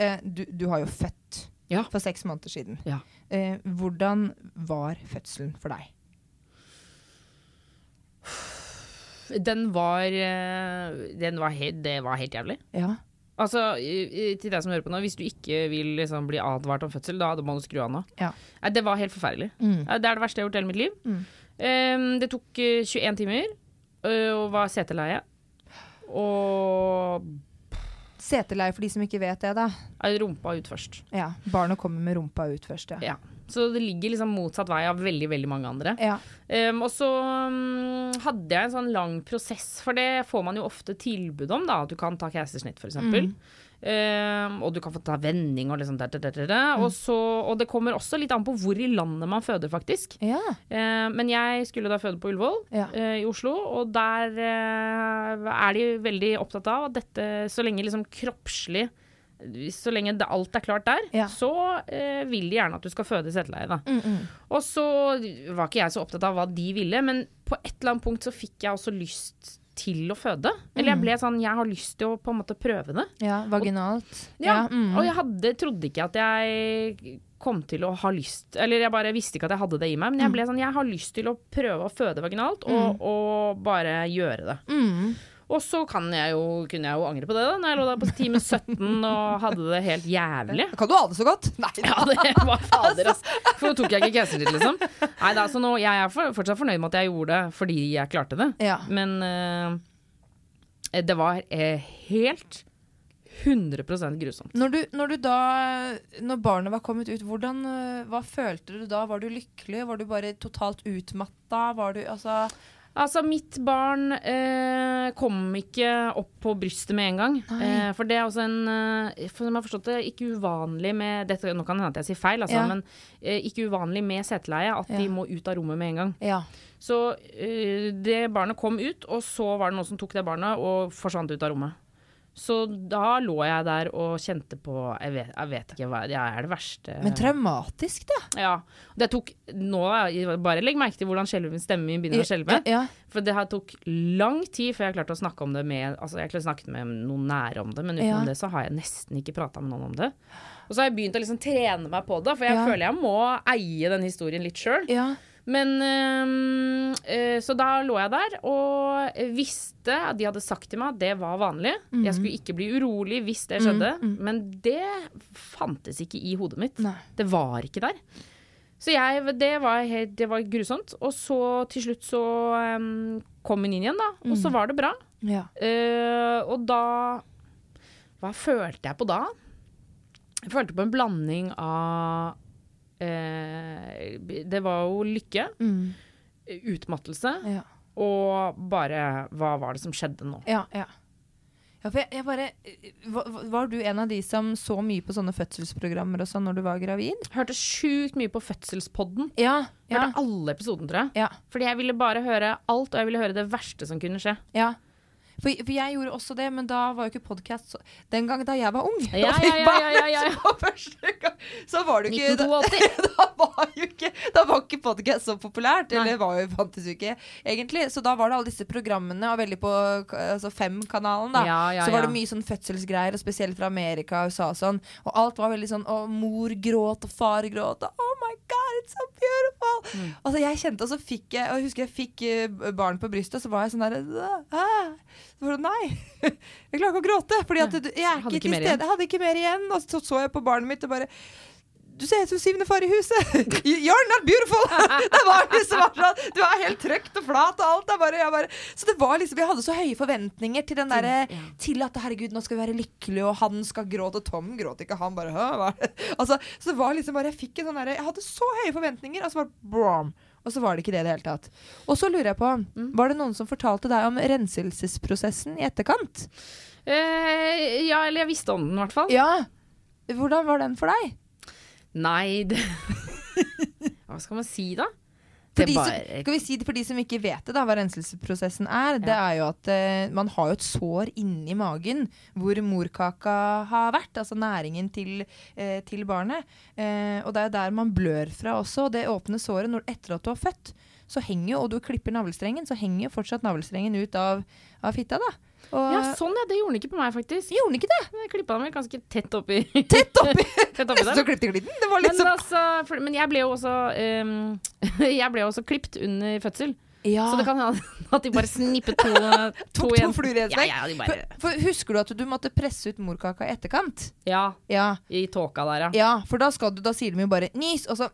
A: Eh, du, du har jo født
B: Ja.
A: for seks måneder siden.
B: Ja.
A: Eh, hvordan var fødselen for deg?
B: Den var, eh, den var helt, Det var helt jævlig.
A: Ja.
B: Altså, til deg som hører på nå, hvis du ikke vil liksom bli advart om fødsel, da må du skru av nå.
A: Ja.
B: Det var helt forferdelig.
A: Mm.
B: Det er det verste jeg har gjort i hele mitt liv.
A: Mm.
B: Um, det tok eh, 21 timer, øh, og var seteleie. Og
A: Seteleie for de som ikke vet det, da.
B: Er rumpa ut først.
A: Ja, Barnet kommer med rumpa ut først, ja.
B: Ja. Så det ligger liksom motsatt vei av veldig veldig mange andre.
A: Ja.
B: Um, og så um, hadde jeg en sånn lang prosess, for det får man jo ofte tilbud om, da. At du kan ta keisersnitt, f.eks.
A: Mm.
B: Ehm, og du kan få ta vending og liksom der, der, der.
A: Mm.
B: Og, så, og det kommer også litt an på hvor i landet man føder, faktisk.
A: Ja.
B: Uh, men jeg skulle da føde på Ullevål
A: Ja.
B: uh, i Oslo, og der uh, er de veldig opptatt av at dette, så lenge liksom kroppslig så lenge det, alt er klart der,
A: Ja.
B: så eh, vil de gjerne at du skal føde i seteleie.
A: Mm, mm.
B: Og så var ikke jeg så opptatt av hva de ville, men på et eller annet punkt så fikk jeg også lyst til å føde. Eller jeg ble sånn, jeg har lyst til å på en måte prøve det.
A: ja vaginalt.
B: Ja,
A: mm.
B: Og jeg hadde, trodde ikke at jeg kom til å ha lyst Eller jeg bare visste ikke at jeg hadde det i meg, men jeg ble sånn, jeg har lyst til å prøve å føde vaginalt, og, og bare gjøre det.
A: Mm.
B: Og så kunne jeg jo angre på det da, når jeg lå der på time 17 og hadde det helt jævlig.
A: Kan du ha det så godt? Nei. (laughs)
B: Ja, det var fader, ass. For nå tok jeg ikke keisersnitt, liksom. Nei da, så nå, jeg er fortsatt fornøyd med at jeg gjorde det fordi jeg klarte det.
A: Ja.
B: Men uh, det var uh, helt 100% grusomt.
A: Når du, når du da Når barnet var kommet ut, hvordan, øh, hva følte du da? Var du lykkelig? Var du bare totalt utmatta? Var du altså
B: Altså, mitt barn eh, kom ikke opp på brystet med en gang. Eh, for det er også en eh, For som jeg har forstått det, ikke uvanlig med dette, Nå kan det hende at jeg sier feil, altså,
A: Ja.
B: men eh, ikke uvanlig med seteleie at
A: Ja.
B: de må ut av rommet med en gang.
A: Ja.
B: Så eh, det barnet kom ut, og så var det noen som tok det barnet og forsvant ut av rommet. Så da lå jeg der og kjente på Jeg vet, jeg vet ikke hva Det er det verste
A: Men traumatisk, da.
B: Ja. Det tok Nå Bare legg merke til hvordan stemmen min begynner å skjelve.
A: Ja,
B: For det her tok lang tid før jeg klarte å snakke om det med Altså, jeg klarte snakket med noen nære om det, men utenom
A: Ja.
B: det så har jeg nesten ikke prata med noen om det. Og så har jeg begynt å liksom trene meg på det, for jeg
A: Ja.
B: føler jeg må eie den historien litt sjøl. Men øh, Så da lå jeg der og visste at de hadde sagt til meg at det var vanlig. Jeg skulle ikke bli urolig hvis det skjedde, men det fantes ikke i hodet mitt.
A: Nei.
B: Det var ikke der. Så jeg, det, var helt, det var grusomt. Og så til slutt så øhm, kom hun inn igjen, da. Og så var det bra.
A: Ja.
B: Uh, og da Hva følte jeg på da? Jeg følte på en blanding av eh, Det var jo lykke,
A: Mm.
B: utmattelse
A: Ja.
B: og bare Hva var det som skjedde nå?
A: Ja, ja. Ja, for jeg, jeg bare, var, var du en av de som så mye på sånne fødselsprogrammer og sånn når du var gravid?
B: Hørte sjukt mye på Fødselspodden.
A: Ja.
B: Hørte alle episoden, tror jeg.
A: Ja.
B: Fordi jeg ville bare høre alt, og jeg ville høre det verste som kunne skje.
A: ja. For, for jeg gjorde også det, men da var jo ikke podkast Den gang da jeg var ung.
B: Ja, ja, ja, ja.
A: Så, gang, så var det jo ikke
B: 1982.
A: Da, (laughs) da var jo ikke Da var ikke podkast så populært.
B: Nei.
A: Eller var jo fantes jo ikke, egentlig. Så da var det alle disse programmene, og veldig på altså Fem-kanalen, da. Så var det mye sånn fødselsgreier, og spesielt fra Amerika og USA og sånn. Og alt var veldig sånn Og mor gråt, og far gråt, og oh my god, it's so beautiful!
B: Mm.
A: Altså jeg kjente, og så fikk jeg Og jeg husker jeg fikk eh, barn på brystet, og så var jeg sånn derre ah. Nei. (laughs) Jeg klarer ikke å gråte, fordi at jeg er ikke til stede. Jeg hadde ikke mer igjen. Og så så jeg på barnet mitt og bare du ser ut som syvende far i huset! (laughs) You're not beautiful! (laughs) Det var liksom sånn Du er helt trøkt og flat og alt. Bare, bare, så det var liksom Vi hadde så høye forventninger til den derre
B: ja.
A: Til at herregud, nå skal vi være lykkelige, og han skal gråte. Og Tom gråt ikke, han bare hva? Altså, så det var liksom bare Jeg fikk en sånn derre Jeg hadde så høye forventninger, og så bare brom. Og så var det ikke det i det hele tatt. Og så lurer jeg på, var det noen som fortalte deg om renselsesprosessen i etterkant?
B: Eh, ja, eller jeg visste om den, i hvert fall.
A: Ja. Hvordan var den for deg?
B: Nei, det (laughs) Hva skal man si, da?
A: For de, som, si for de som ikke vet det, da, hva renselsesprosessen er, det er jo at uh, man har jo et sår inni magen hvor morkaka har vært, altså næringen til, uh, til barnet. Uh, og det er jo der man blør fra også. Og det åpne såret når, etter at du har født, så henger jo, og du klipper navlestrengen, så henger jo fortsatt navlestrengen ut av, av fitta, da. Og,
B: Ja, sånn, ja. Det gjorde den ikke på meg, faktisk.
A: Gjorde den ikke det?
B: Jeg klippa den vel ganske tett oppi
A: Tett oppi! (laughs)
B: tett oppi
A: Nesten så klippet glitten. Det var litt
B: Men,
A: så...
B: altså, for, men jeg ble jo også um, (laughs) Jeg ble jo også klipt under fødsel.
A: ja.
B: Så det kan hende (laughs) at de bare snippet to, to,
A: to
B: igjen.
A: fluer i en smekk. husker du at du måtte presse ut morkaka i etterkant?
B: Ja,
A: Ja.
B: i tåka der, ja.
A: Ja, for da, du, da sier de jo bare 'nys', og så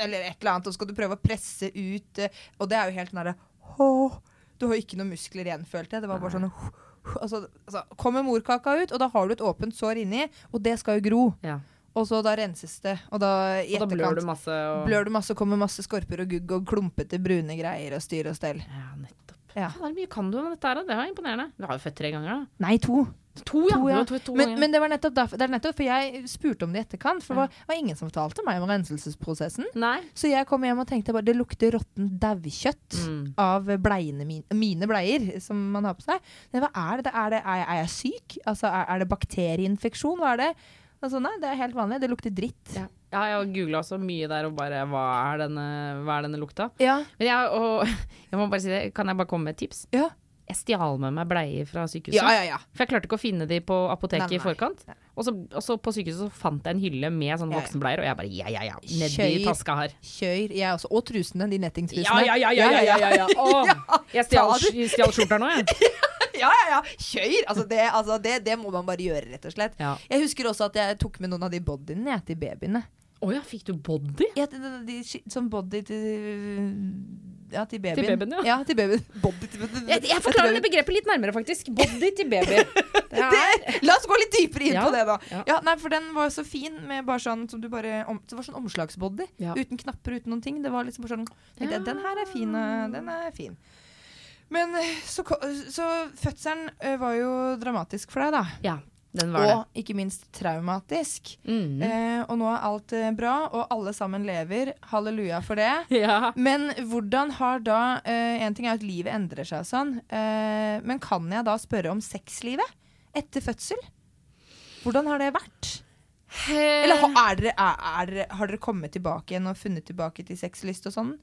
A: Eller et eller annet, og så skal du prøve å presse ut eh, Og det er jo helt nære derre «Åh». Du har ikke noen muskler igjen, følte jeg. Det var bare sånn (laughs) altså, altså, Kommer morkaka ut, og da har du et åpent sår inni, og det skal jo gro.
B: ja.
A: Og så da renses det, og da i
B: Og da blør du masse. Og...
A: blør du masse, kommer masse skorper og gugg og klumpete brune greier og styr og stell.
B: Ja, nettopp.
A: Ja.
B: Faen, hvor mye kan du om dette her? Det var imponerende. Du har jo født tre ganger, da.
A: Nei, to.
B: To, ja.
A: To, ja.
B: To, to
A: Men, men det var nettopp derfor, det er nettopp for jeg spurte om det i etterkant, for det var, var ingen som fortalte meg om renselsesprosessen.
B: Nei.
A: Så jeg kom hjem og tenkte bare det lukter råttent daukjøtt
B: Mm.
A: av bleiene mine, mine bleier som man har på seg. Men hva er det? Er, det, er, jeg, er jeg syk? Altså, er, er det bakterieinfeksjon? Hva er det? Altså, nei, det er helt vanlig. Det lukter dritt.
B: Ja. Ja, jeg googla så mye der og bare Hva er denne, hva er denne lukta?
A: Ja.
B: Men jeg, og, jeg må bare si det, kan jeg bare komme med et tips?
A: Ja.
B: Jeg stjal med meg bleier fra sykehuset.
A: Ja, ja, ja.
B: For jeg klarte ikke å finne de på apoteket
A: Nei, nei.
B: i forkant. Og så, og så på sykehuset så fant jeg en hylle med sånne voksenbleier, og jeg bare ja, ja, ja. Nedi taska her.
A: Kjør. Jeg også. Og trusene. De nettingstrusene.
B: Ja, ja, ja, ja, ja, ja, (laughs)
A: det.
B: jeg stjal skjorta nå, jeg. (laughs)
A: ja, ja, ja. Kjør! Altså, det, altså det, det må man bare gjøre, rett og slett.
B: Ja.
A: Jeg husker også at jeg tok med noen av de bodyene jeg, til babyene.
B: Å ja, fikk du body?
A: Ja, de, de, de, som body til Ja, til babyen.
B: babyen, ja.
A: ja. til babyen. (laughs) Body til,
B: Jeg, jeg forklarer det begrepet litt nærmere, faktisk. Body til baby. (laughs) Det er,
A: det, la oss gå litt dypere inn
B: Ja,
A: på det, da.
B: ja.
A: Ja. nei, for den var så fin, med bare sånn som du bare om, Det var sånn omslagsbody.
B: Ja.
A: Uten knapper, uten noen ting. Det var liksom bare sånn tenkte
B: Ja.
A: Den her er fin. eh, Den er fin. Men eh, så, så fødselen eh, var jo dramatisk for deg, da.
B: ja.
A: Og ikke minst traumatisk.
B: Mm.
A: Eh, og nå er alt eh, bra, og alle sammen lever. Halleluja for det. (laughs)
B: Ja.
A: Men hvordan har da eh, En ting er at livet endrer seg og sånn, eh, men kan jeg da spørre om sexlivet etter fødsel? Hvordan har det vært? Eller er dere, er, er, har dere kommet tilbake igjen og funnet tilbake til sexlyst og sånn?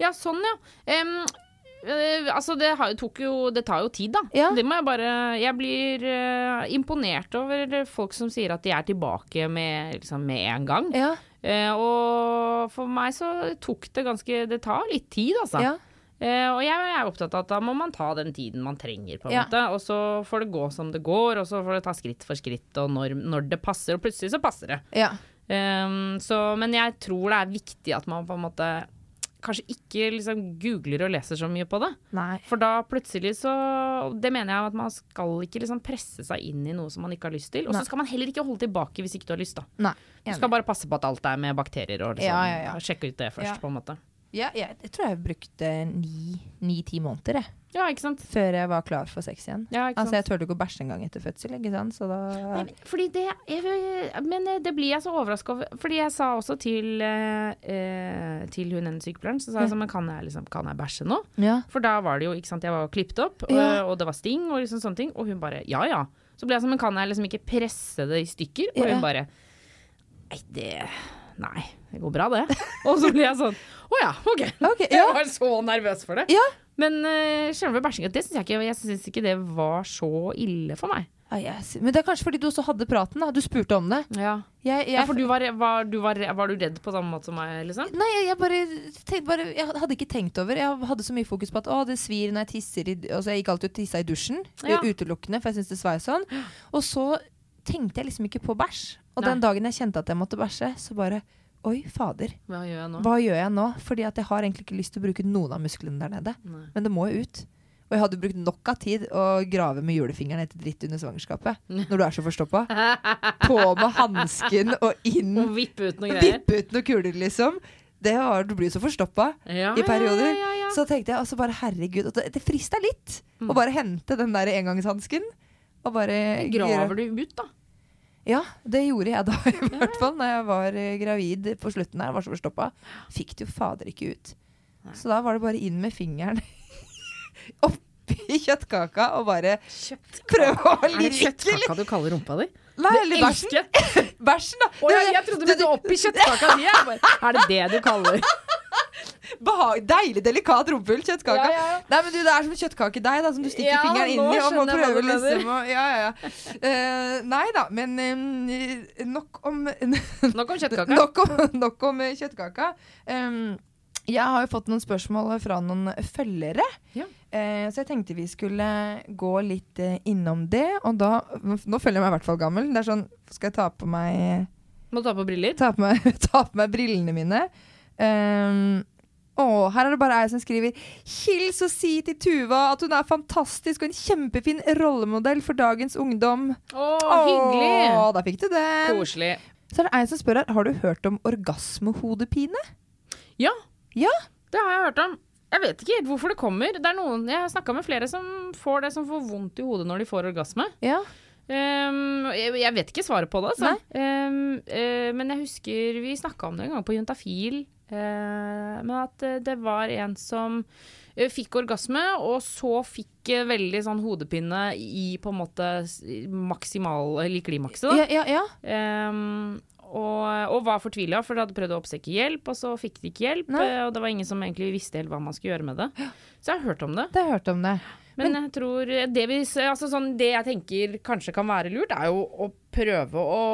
B: Ja, sånn, ja. Eh, altså, det, jo, det tar jo tid, da.
A: Ja.
B: Det må jeg bare Jeg blir uh, imponert over folk som sier at de er tilbake med, liksom, med en gang.
A: Ja.
B: Uh, og for meg så tok det ganske Det tar litt tid, altså.
A: ja.
B: Uh, og jeg er opptatt av at da må man ta den tiden man trenger, på en måte. Og så får det gå som det går, og så får det ta skritt for skritt, og når, når det passer. Og plutselig så passer det.
A: ja.
B: Um, så, men jeg tror det er viktig at man på en måte kanskje ikke liksom googler og leser så mye på det.
A: Nei.
B: For da plutselig så Det mener jeg at man skal ikke liksom presse seg inn i noe som man ikke har lyst til. Og så skal man heller ikke holde tilbake hvis ikke du har lyst, da.
A: Nei.
B: Du skal bare passe på at alt er med bakterier og liksom,
A: Ja, ja, ja.
B: sjekke ut det først, på en måte.
A: Ja, jeg, jeg tror jeg brukte ni-ti måneder jeg,
B: Ja,
A: før jeg var klar for sex igjen.
B: Ja, ikke
A: Altså, jeg turte ikke å bæsje engang etter fødsel, ikke sant? så da
B: men- fordi det jeg, Men eh, det blir jeg så overraska over. Fordi jeg sa også til, eh, eh, til hun ene sykepleieren Så sa jeg sånn, men kan jeg, liksom, kan jeg bæsje nå?
A: Ja.
B: For da var det jo, ikke sant, jeg var klippet opp, og, og det var sting og liksom sånne ting. Og hun bare ja ja. Så ble jeg sånn, men kan jeg liksom ikke presse det i stykker? Og hun bare nei, det Nei, det går bra, det. og så ble jeg sånn å ja, OK.
A: Ok, (laughs)
B: Jeg var så nervøs for det.
A: Ja.
B: Men uh, selve bæsjinga, det syns jeg ikke Jeg synes ikke det var så ille for meg.
A: Ah, yes. Men det er kanskje fordi du også hadde praten, da. Du spurte om det.
B: Ja,
A: Jeg, jeg,
B: ja for du var, var, du var, var du redd på samme måte som meg, liksom?
A: Nei, jeg, jeg bare, tenkte bare Jeg hadde ikke tenkt over Jeg hadde så mye fokus på at å, det svir når jeg tisser i Altså, jeg gikk alltid og tissa i dusjen.
B: Ja.
A: Utelukkende, for jeg syns det svei sånn. Og så tenkte jeg liksom ikke på bæsj. Og
B: Nei.
A: den dagen jeg kjente at jeg måtte bæsje, så bare Oi, fader.
B: Hva gjør jeg nå?
A: Hva gjør jeg nå? Fordi at jeg har egentlig ikke lyst til å bruke noen av musklene der nede.
B: Nei.
A: Men det må jo ut. Og jeg hadde brukt nok av tid å grave med julefingeren etter dritt under svangerskapet. (laughs) Når du er så forstoppa. På med hansken og inn.
B: Og vippe ut noe greier?
A: Vippe ut noen kuler, liksom. Det var, du blir jo så forstoppa
B: Ja,
A: i perioder.
B: Ja, ja.
A: Så tenkte jeg altså bare herregud det frista litt
B: Mm.
A: å bare hente den der engangshansken. Og bare
B: Graver du ut, da?
A: Ja, det gjorde jeg da, (laughs) i hvert fall. Når jeg var eh, gravid på slutten der, Var så forstoppa. Fikk det jo fader ikke ut. Så da var det bare inn med fingeren (laughs) oppi kjøttkaka og bare prøve å
B: Er det kjøttkaka du kaller rumpa di?
A: Nei, eller bæsjen. (laughs) Bæsjen, da.
B: Oh,
A: Det-
B: jeg trodde du mente oppi kjøttkaka di. Er det det du kaller
A: Behag, deilig, delikat rumpehull. Kjøttkaka.
B: Ja, ja.
A: Nei, men du, Det er som kjøttkakedeig som du stikker
B: Ja,
A: fingeren inn i og må prøve liksom å ja, ja, ja. Eh, Nei da, men um, nok om (laughs)
B: Nok om kjøttkaka.
A: Nok om, nok om eh, kjøttkaka. Um, jeg har jo fått noen spørsmål fra noen følgere.
B: Ja.
A: Eh, så jeg tenkte vi skulle gå litt eh, innom det. Og da Nå føler jeg meg i hvert fall gammel. Det er sånn Skal jeg ta på meg
B: Må ta på briller?
A: Ta på meg, (laughs) ta på meg brillene mine. Um, å, her er det bare jeg som skriver Hils og si til Tuva at hun er fantastisk og en kjempefin rollemodell for dagens ungdom.
B: Å, hyggelig!
A: Å, da fikk du den.
B: Koselig.
A: Så er det en som spør her Har du hørt om orgasmehodepine.
B: Ja,
A: Ja.
B: det har jeg hørt om. Jeg vet ikke helt hvorfor det kommer. Det noen, Jeg har snakka med flere som får det som får vondt i hodet når de får orgasme.
A: Ja.
B: Um, jeg, jeg vet ikke svaret på det, altså. Um, uh, men jeg husker vi snakka om det en gang på Juntafil. Eh, men at eh, det var en som eh, fikk orgasme, og så fikk veldig sånn hodepine i på en måte maksimal Eller klimakset, da.
A: Ja, ja, ja.
B: Um, og, og var fortvila, for de hadde prøvd å oppsøke hjelp, og så fikk de ikke hjelp.
A: Nei.
B: Og det var ingen som egentlig visste helt hva man skulle gjøre med det. Så jeg har hørt om det.
A: Det hørt om det.
B: Men jeg tror det, vi, altså sånn, det jeg tenker kanskje kan være lurt, er jo å prøve å,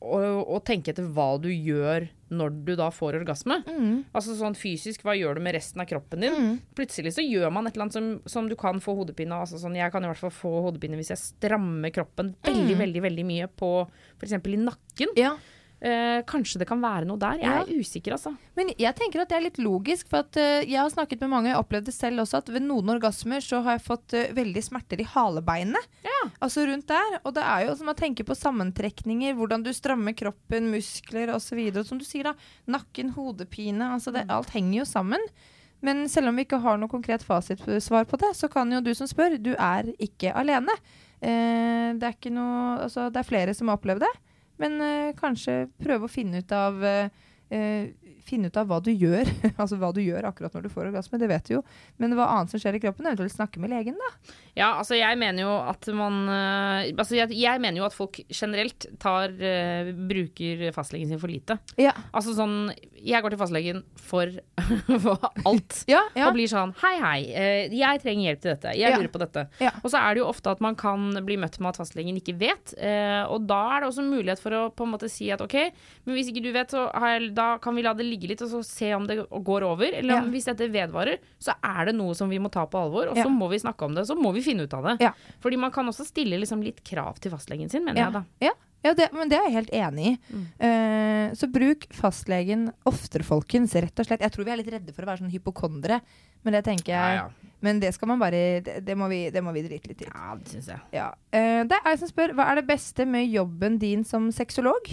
B: å, å tenke etter hva du gjør når du da får orgasme.
A: Mm.
B: Altså sånn fysisk, hva gjør du med resten av kroppen din? Plutselig så gjør man et eller annet som, som du kan få hodepine av. Altså sånn, jeg kan i hvert fall få hodepine hvis jeg strammer kroppen veldig, veldig veldig mye på f.eks. i nakken.
A: Ja.
B: Eh, kanskje det kan være noe der. Jeg er usikker, altså.
A: Men jeg tenker at det er litt logisk, for at uh, jeg har snakket med mange, jeg opplevde selv også at ved noen orgasmer så har jeg fått uh, veldig smerter i halebeinet. Altså rundt der. Og det er jo som å tenke på sammentrekninger, hvordan du strammer kroppen, muskler osv. Og som du sier, da. Nakken, hodepine. Altså det, alt henger jo sammen. Men selv om vi ikke har noe konkret fasitsvar på det, så kan jo du som spør, du er ikke alene. Uh, det er ikke noe Altså, det er flere som har opplevd det. Men uh, kanskje prøve å finne ut av uh, Finne ut av hva du gjør. (laughs) altså hva du gjør akkurat når du får orgasme, det vet du jo. Men hva annet som skjer i kroppen, eventuelt snakke med legen, da.
B: Ja, altså jeg mener jo at man øh, Altså jeg, jeg mener jo at folk generelt tar øh, bruker fastlegen sin for lite.
A: Ja.
B: Altså sånn Jeg går til fastlegen for, (laughs) for alt.
A: Ja, ja.
B: Og blir sånn Hei, hei, øh, jeg trenger hjelp til dette. Jeg lurer på dette.
A: Ja.
B: Og så er det jo ofte at man kan bli møtt med at fastlegen ikke vet. og da er det også mulighet for å på en måte si at OK, men hvis ikke du vet, så har jeg, da kan vi la det ligge litt og så se om det går over. Eller om, hvis dette vedvarer, så er det noe som vi må ta på alvor. Og så må vi snakke om det. Så må vi finne ut av det.
A: Ja.
B: Fordi man kan også stille liksom litt krav til fastlegen sin, mener jeg da.
A: Ja, ja det, men det er jeg helt enig i.
B: Mm.
A: Uh, så bruk fastlegen oftere, folkens. Rett og slett. Jeg tror vi er litt redde for å være sånn hypokondere. Men det tenker jeg Men det skal man bare Det, det, må, vi, det må vi drite litt i.
B: Ja, det syns jeg.
A: Ja. Eh, det er jeg som spør hva er det beste med jobben din som sexolog?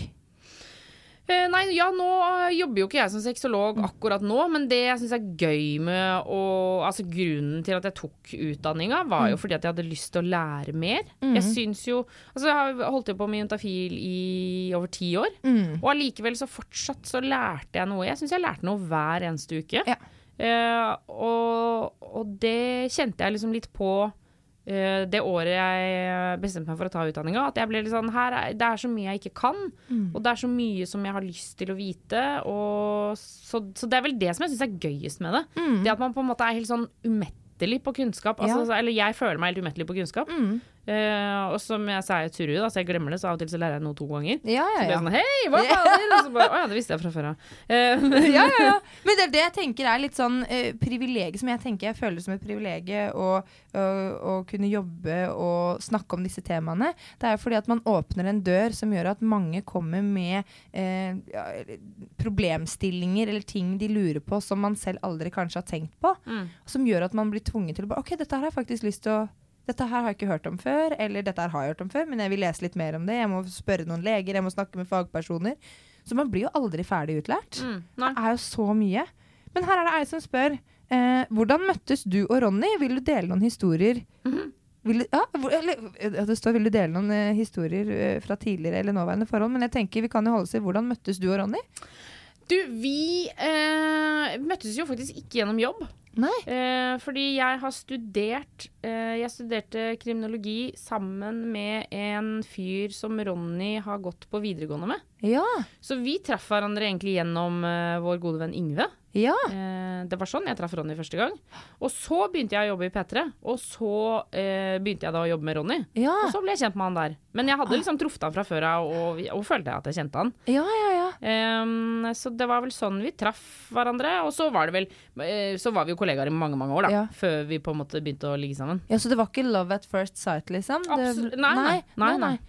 B: Eh, nei, ja, nå eh, jobber jo ikke jeg som sexolog akkurat nå, men det jeg syns er gøy med å Altså grunnen til at jeg tok utdanninga, var jo fordi at jeg hadde lyst til å lære mer. Jeg syns jo Altså, jeg har holdt jo på med juntafil i over ti år, og allikevel så fortsatt så lærte jeg noe. Jeg syns jeg lærte noe hver eneste uke.
A: Ja.
B: Eh, og, og det kjente jeg liksom litt på det året jeg bestemte meg for å ta utdanninga. At jeg ble litt sånn her er, Det er så mye jeg ikke kan, og det er så mye som jeg har lyst til å vite. Og så, så det er vel det som jeg syns er gøyest med det. Det at man på en måte er helt sånn umettelig på kunnskap. Altså,
A: Ja.
B: Eller jeg føler meg helt umettelig på kunnskap. Eh, og som jeg sa, jeg er turu, da, så jeg glemmer det, så av og til så lærer jeg noe to ganger.
A: Ja,
B: Så
A: ja,
B: blir jeg sånn Hei, hva fader? Og så bare Å ja, det visste jeg fra før av. Uh, (laughs)
A: ja, ja, ja. Men det er det jeg tenker er litt sånn uh, privilegium som jeg tenker jeg føler som et privilegium å, å, å kunne jobbe og snakke om disse temaene. Det er jo fordi at man åpner en dør som gjør at mange kommer med uh, ja, problemstillinger eller ting de lurer på som man selv aldri kanskje har tenkt på.
B: Mm.
A: Som gjør at man blir tvunget til å bare OK, dette her har jeg faktisk lyst til å dette her har jeg ikke hørt om før, eller dette her har jeg hørt om før, men jeg vil lese litt mer om det. Jeg må spørre noen leger, jeg må snakke med fagpersoner. Så man blir jo aldri ferdig utlært.
B: mm.
A: Det er jo så mye. Men her er det ei som spør eh, hvordan møttes du og Ronny? Vil du dele noen historier? du- ja, hvor, eller, ja, det står 'vil du dele noen eh, historier eh, fra tidligere eller nåværende forhold', men jeg tenker vi kan jo holde oss til hvordan møttes du og Ronny?
B: Du, vi eh, møttes jo faktisk ikke gjennom jobb.
A: Nei.
B: Eh, fordi jeg har studert eh, Jeg studerte kriminologi sammen med en fyr som Ronny har gått på videregående med.
A: Ja.
B: Så vi traff hverandre egentlig gjennom eh, vår gode venn Ingve.
A: Ja.
B: Eh, det var sånn jeg traff Ronny første gang. Og så begynte jeg å jobbe i P3. Og så eh, begynte jeg da å jobbe med Ronny.
A: Ja.
B: Og så ble jeg kjent med han der. Men jeg hadde liksom truffet han fra før av, og, og følte at jeg kjente han.
A: Ja, ja, ja.
B: Så det var vel sånn vi traff hverandre. Og så var det vel eh, Så var vi jo kollegaer i mange, mange år, da.
A: Ja.
B: Før vi på en måte begynte å ligge sammen.
A: Ja, Så det var ikke love at first sight, liksom?
B: Absolutt- nei, nei. Nei, nei.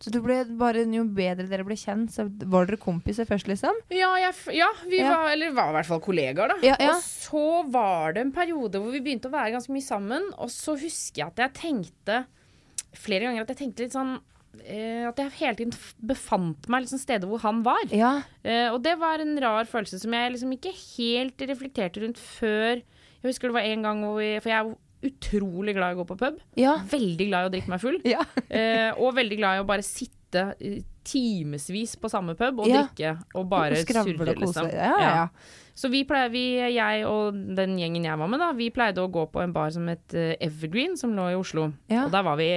A: Så det ble bare, jo bedre dere ble kjent, så var dere kompiser først, liksom?
B: Ja, jeg, ja vi
A: Ja.
B: var Eller var i hvert fall kollegaer, da. Og så var det en periode hvor vi begynte å være ganske mye sammen. Og så husker jeg at jeg tenkte flere ganger at jeg tenkte litt sånn eh, At jeg hele tiden befant meg liksom stedet hvor han var.
A: Ja.
B: Eh, og det var en rar følelse som jeg liksom ikke helt reflekterte rundt før. Jeg husker det var en gang hvor vi For jeg er utrolig glad i å gå på pub.
A: Ja.
B: Veldig glad i å drikke meg full. (laughs)
A: Ja.
B: Eh, og veldig glad i å bare sitte timevis på samme pub og
A: Ja.
B: drikke og bare surre, liksom.
A: Ja, ja, ja.
B: Så vi pleier, vi, jeg og den gjengen jeg var med, da, vi pleide å gå på en bar som het eh, Evergreen, som lå i Oslo.
A: Ja.
B: Og der var vi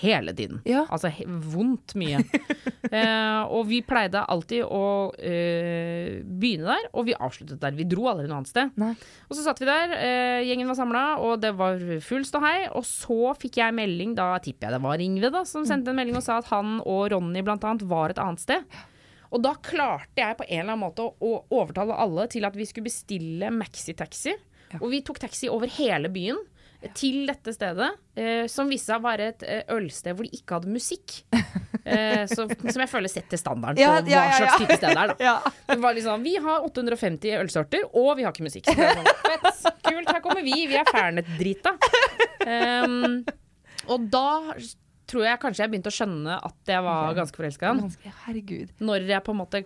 B: hele tiden.
A: Ja.
B: Altså vondt mye. (laughs) eh, og vi pleide alltid å eh, begynne der, og vi avsluttet der. Vi dro aldri noe annet sted.
A: Nei.
B: Og så satt vi der, eh, gjengen var samla, og det var full ståhei. Og så fikk jeg melding, da tipper jeg det var Ingve, da, som sendte en melding og sa at han og Ronny blant annet var et annet sted. Og da klarte jeg på en eller annen måte å, overtale alle til at vi skulle bestille maxitaxi. Og vi tok taxi over hele byen til dette stedet, eh, som viste seg å være et eh, ølsted hvor de ikke hadde musikk. (laughs) Eh, som jeg føler setter standarden på hva slags type sted det er. (laughs) Det var liksom, Vi har 850 ølsorter, og vi har ikke musikk. Sånn, kult, her kommer vi. Vi er Fernet-drita. Um, (laughs) og da tror jeg kanskje jeg begynte å skjønne at jeg var ganske forelska i han. Når jeg på en måte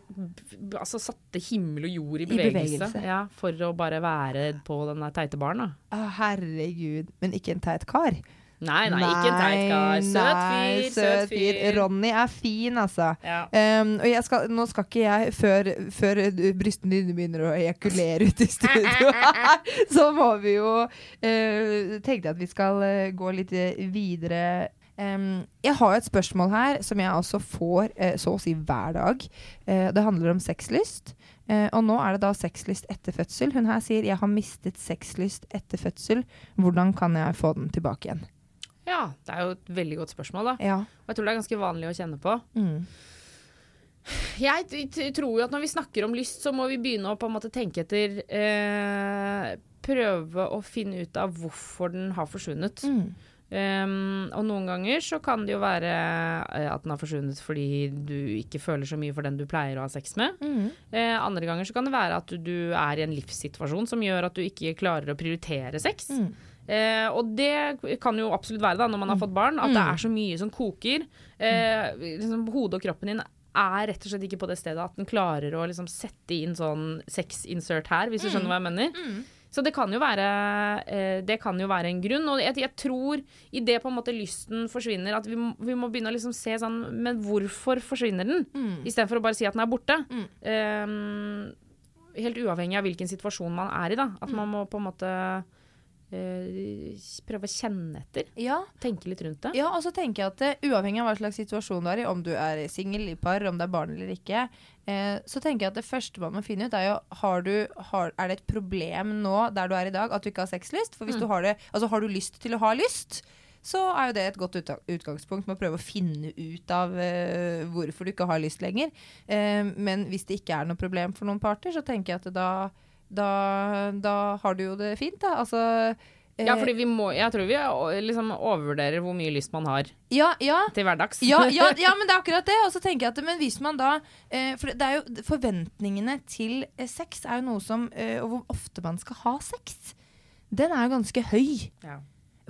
B: altså, satte himmel og jord i
A: I
B: bevegelse.
A: bevegelse.
B: Ja, for å bare være på den teite baren.
A: Å, herregud. Men ikke en teit kar.
B: Nei, nei, ikke en teit kar. Søt fyr, søt fyr.
A: Ronny er fin, altså.
B: Ja.
A: Um, og jeg skal, nå skal ikke jeg, før, før brystene dine begynner å ejakulere ut i studio her, (laughs) så må vi jo uh, tenke at vi skal uh, gå litt eh, videre. Um, jeg har et spørsmål her som jeg også får uh, så å si hver dag. Uh, det handler om sexlyst. Uh, og nå er det da sexlyst etter fødsel. Hun her sier 'jeg har mistet sexlyst etter fødsel'. Hvordan kan jeg få den tilbake igjen?
B: ja, det er jo et veldig godt spørsmål, da.
A: Ja.
B: Og jeg tror det er ganske vanlig å kjenne på.
A: Mm.
B: Jeg tror jo at når vi snakker om lyst, så må vi begynne å på en måte tenke etter eh, Prøve å finne ut av hvorfor den har forsvunnet.
A: Mm.
B: Um, og noen ganger så kan det jo være eh, at den har forsvunnet fordi du ikke føler så mye for den du pleier å ha sex med.
A: Mm.
B: Uh, andre ganger så kan det være at du, du er i en livssituasjon som gjør at du ikke klarer å prioritere sex.
A: Mm.
B: Uh, og det kan jo absolutt være da når man har fått barn, at det er så mye som koker. Uh, liksom, hodet og kroppen din er rett og slett ikke på det stedet at den klarer å liksom sette inn sånn sex-insert her, hvis du skjønner hva jeg mener. Så det kan jo være, eh, det kan jo være en grunn. Og jeg, jeg tror idet på en måte lysten forsvinner, at vi vi må begynne å liksom se sånn Men hvorfor forsvinner den?
A: Mm.
B: Istedenfor å bare si at den er borte. Um, helt uavhengig av hvilken situasjon man er i, da. At man må på en måte eh, prøve å kjenne etter.
A: Ja,
B: Tenke litt rundt det.
A: Ja, og så tenker jeg at uh, uavhengig av hva slags situasjon du er i, om du er singel, i par, om det er barn eller ikke, uh, så tenker jeg at det første man må finne ut, er jo har du, har, Er det et problem nå der du er i dag, at du ikke har sexlyst? For hvis du har det Altså, har du lyst til å ha lyst? Så er jo det et godt utgangspunkt med å prøve å finne ut av uh, hvorfor du ikke har lyst lenger. Uh, men hvis det ikke er noe problem for noen parter, så tenker jeg at da, da, da har du jo det fint, da. Altså eh,
B: Ja, fordi vi må Jeg tror vi eh, liksom overvurderer hvor mye lyst man har
A: ja, ja,
B: til hverdags.
A: ja, ja, (laughs) ja, men det er akkurat det. Og så tenker jeg at men hvis man da eh, For det er jo forventningene til sex er jo noe som Og hvor ofte man skal ha sex, den er jo ganske høy.
B: Ja.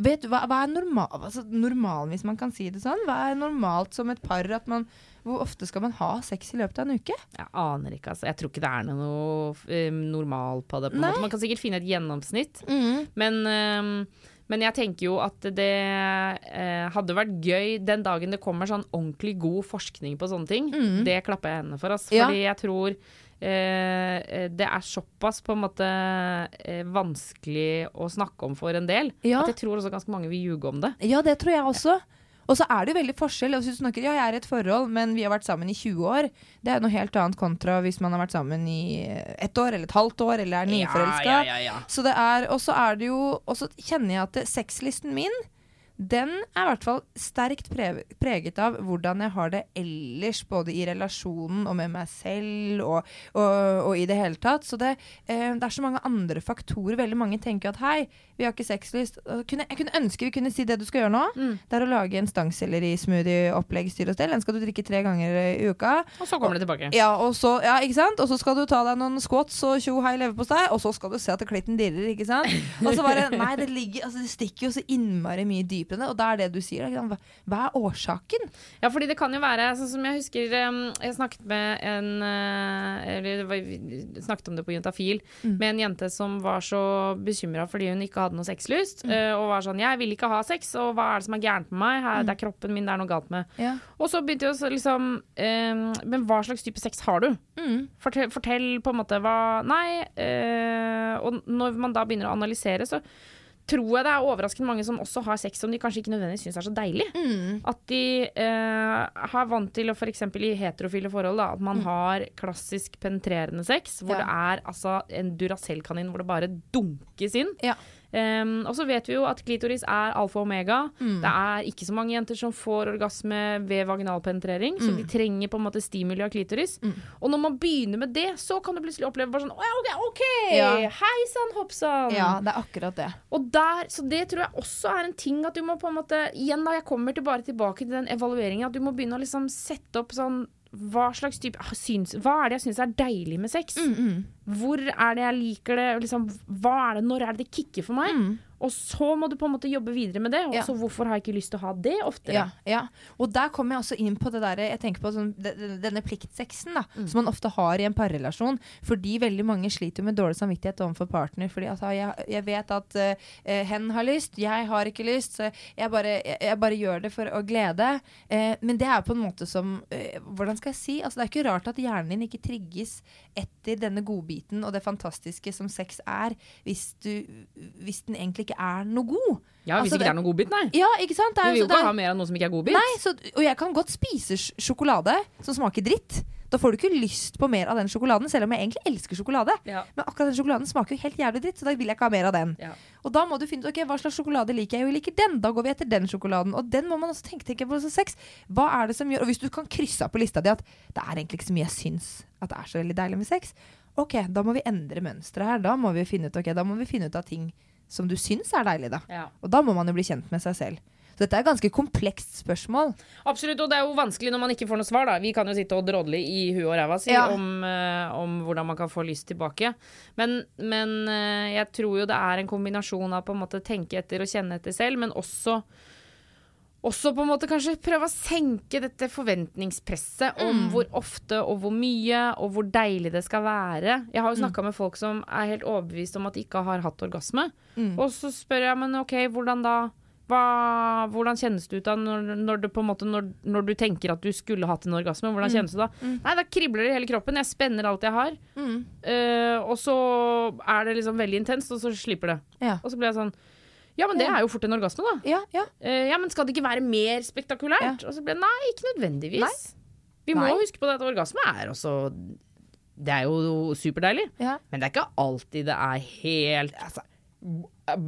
A: Vet hva, hva er normal, altså, normalen, hvis man kan si det sånn? Hva er normalt som et par? Man, hvor ofte skal man ha sex i løpet av en uke?
B: Jeg aner ikke, altså. Jeg tror ikke det er noe eh, normal på det. På. Man kan sikkert finne et gjennomsnitt, men, eh, men jeg tenker jo at det eh, hadde vært gøy den dagen det kommer sånn ordentlig god forskning på sånne ting. Det klapper jeg hendene for, ass.
A: Ja.
B: Fordi jeg tror eh, eh, det er såpass på en måte eh, vanskelig å snakke om for en del,
A: Ja.
B: at jeg tror også ganske mange vil ljuge om det.
A: Ja, det tror jeg også. Og så er det jo veldig forskjell. Hvis du snakker, ja, jeg er i et forhold, men vi har vært sammen i 20 år. Det er noe helt annet kontra hvis man har vært sammen i ett år eller et halvt år, eller er nyforelska. Så det er, og så er det jo Og så kjenner jeg at sexlisten min den er i hvert fall sterkt preget av hvordan jeg har det ellers, både i relasjonen og med meg selv og, og, og i det hele tatt. Så det, eh, det er så mange andre faktorer. Veldig mange tenker at hei, vi har ikke sexlyst. Jeg kunne ønske vi kunne si det du skal gjøre nå.
B: Mm.
A: Det er å lage en stangselleri-smoothie-opplegg styr og stell. Den skal du drikke tre ganger i uka.
B: Og så kommer det tilbake.
A: Ja, og så, ja, ikke sant? Og så skal du ta deg noen squats og tjo hei leverpostei, og så skal du se at klitten dirrer, ikke sant? (laughs) Og så bare Nei, det ligger Altså, det stikker jo så innmari mye dypere det, og da er det du sier. Hva, er årsaken?
B: Ja, fordi det kan jo være sånn som jeg husker um, Jeg snakket med en uh, Eller det snakket om det på Juntafil med en jente som var så bekymra fordi hun ikke hadde noe sexlyst. uh, og var sånn 'Jeg vil ikke ha sex, og hva er det som er gærent med meg?' Her, Det er kroppen min det er noe galt med.
A: Ja.
B: Og så begynte jeg å liksom um, Men hva slags type sex har du? Fortell, fortell på en måte hva Nei. uh, og når man da begynner å analysere, så tror jeg det er overraskende mange som også har sex som de kanskje ikke nødvendigvis syns er så deilig. At de eh, har vant til f.eks. i heterofile forhold da, at man har klassisk penetrerende sex, hvor
A: Ja.
B: det er altså en Duracell-kanin hvor det bare dunkes inn.
A: Ja.
B: Um, og så vet vi jo at klitoris er alfa og omega.
A: Mm.
B: Det er ikke så mange jenter som får orgasme ved vaginalpenetrering, så
A: Mm.
B: de trenger på en måte stimuli av klitoris. Og når man begynner med det, så kan du plutselig oppleve bare sånn OK, ok!
A: Ja.
B: Hei sann, hoppsann!
A: ja, det er akkurat det.
B: Der, så det tror jeg også er en ting at du må på en måte Igjen da, jeg kommer til bare tilbake til den evalueringen At du må begynne å liksom sette opp sånn hva slags type ah, syns, Hva er det jeg syns er deilig med sex?
A: Mm,
B: Hvor er det jeg liker det? Liksom, hva er det, når er det det kicker for meg? Og så må du på en måte jobbe videre med det. Og
A: så Ja.
B: hvorfor har jeg ikke lyst til å ha det oftere?
A: Ja, ja. Og der kommer jeg også inn på det der, Jeg tenker på sånn, de- de- denne pliktsexen da
B: Mm.
A: som man ofte har i en parrelasjon. Fordi veldig mange sliter med dårlig samvittighet overfor partner. Fordi altså, jeg, jeg vet at eh, hen har lyst, jeg har ikke lyst, så jeg bare, jeg, jeg bare gjør det for å glede. Uh, men det er på en måte som uh, Hvordan skal jeg si? Altså, det er ikke rart at hjernen din ikke trigges etter denne godbiten og det fantastiske som sex er, hvis, du, hvis den egentlig ikke er noe god.
B: Ja, Hvis
A: Altså,
B: ikke det er noe godbit, nei.
A: Ja, ikke sant? Det
B: Du
A: er,
B: vil jo ikke
A: er-
B: ha mer av noe som ikke er godbit.
A: Nei, så, og jeg kan godt spise sjokolade som smaker dritt. Da får du ikke lyst på mer av den sjokoladen, selv om jeg egentlig elsker sjokolade.
B: Ja.
A: Men akkurat den sjokoladen smaker jo helt jævlig dritt, så da vil jeg ikke ha mer av den.
B: Ja.
A: Og da må du finne ut ok, hva slags sjokolade liker jeg, Jo, jeg liker den. Da går vi etter den sjokoladen. Og den må man også tenke, tenke på som sex. Hva er det som gjør Og hvis du kan krysse av på lista di at det er egentlig ikke så mye jeg syns at det er så veldig deilig med sex, ok, da må vi endre mønsteret her. Da må vi finne ut, okay, da må vi finne ut av ting som du syns er deilig, da.
B: Ja.
A: Og da må man jo bli kjent med seg selv. Så dette er et ganske komplekst spørsmål.
B: Absolutt, og det er jo vanskelig når man ikke får noe svar. da Vi kan jo sitte og drodle i huet og ræva si
A: Ja.
B: om, eh, om hvordan man kan få lyst tilbake. Men, men eh, jeg tror jo det er en kombinasjon av på en måte tenke etter og kjenne etter selv, men også også på en måte kanskje prøve å senke dette forventningspresset om
A: Mm.
B: hvor ofte og hvor mye og hvor deilig det skal være. Jeg
A: Mm.
B: har jo snakka med folk som er helt overbevist om at de ikke har hatt orgasme.
A: Mm.
B: Og så spør jeg, men OK, hvordan da? Hva, hvordan kjennes det ut da når, når, du måte, når, når du tenker at du skulle hatt en orgasme?
A: Mm.
B: Hvordan kjennes det da? Nei, da kribler det i hele kroppen. Jeg spenner alt jeg har.
A: Mm.
B: Eh, og så er det liksom veldig intenst, og så slipper det.
A: Ja.
B: Og så blir jeg sånn Ja, men det er jo fort en orgasme, da.
A: Ja, ja.
B: Eh, ja, men skal det ikke være mer spektakulært?
A: Ja.
B: Og så ble det nei, ikke nødvendigvis.
A: Nei.
B: Vi må
A: Nei.
B: huske på det at orgasme er også Det er jo superdeilig.
A: ja.
B: Men det er ikke alltid det er helt altså,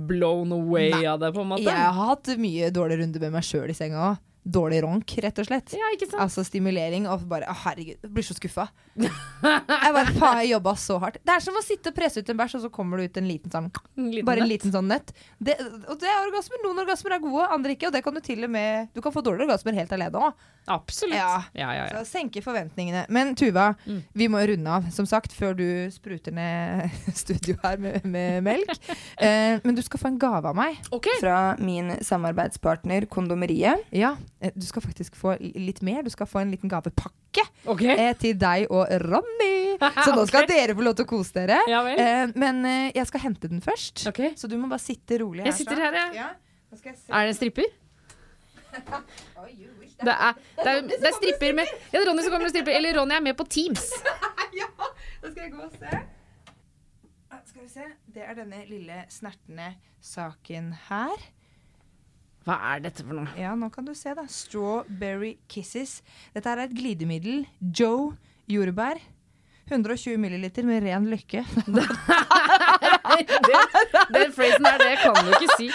B: blown away
A: Nei.
B: av det, på en måte.
A: Jeg har hatt mye dårlige runder med meg sjøl i senga òg. Dårlig ronk, rett og slett.
B: Ja, ikke sant?
A: Altså stimulering og bare å, herregud, jeg blir så skuffa. jeg bare faen, jeg jobba så hardt. Det er som å sitte og presse ut en bæsj, og så kommer det ut en liten sånn
B: En liten
A: Bare en liten sånn nøtt. Det, og det er orgasmer. Noen orgasmer er gode, andre ikke. Og det kan du til og med Du kan få dårlige orgasmer helt alene òg.
B: Absolutt.
A: Ja.
B: Ja, ja, ja.
A: Så senke forventningene. Men Tuva,
B: Mm.
A: vi må runde av, som sagt, før du spruter ned (laughs) studio her med, med melk. (laughs) Eh, men du skal få en gave av meg.
B: OK.
A: Fra min samarbeidspartner Kondomeriet. Ja, du skal faktisk få litt mer. Du skal få en liten gavepakke
B: okay.
A: eh, til deg og Ronny. (laughs) Så nå skal
B: okay.
A: dere få lov til å kose dere.
B: Ja.
A: Eh, men eh, jeg skal hente den først.
B: Okay.
A: Så du må bare sitte rolig her.
B: Jeg sitter her,
A: ja. Ja.
B: Er det en stripper? (laughs) Det er, det er, det er stripper med Ja, det er Ronny som kommer og stripper. Eller Ronny er med på Teams. (laughs)
A: ja, da skal jeg gå og se. Ah, Skal vi se. Det er denne lille snertne saken her.
B: Hva er dette for noe?
A: Ja, nå kan du se, da. Strawberry Kisses. Dette er et glidemiddel. Joe jordbær. 120 milliliter med ren lykke. (laughs) (laughs) (laughs)
B: Den, den phrasen der, det kan du ikke si.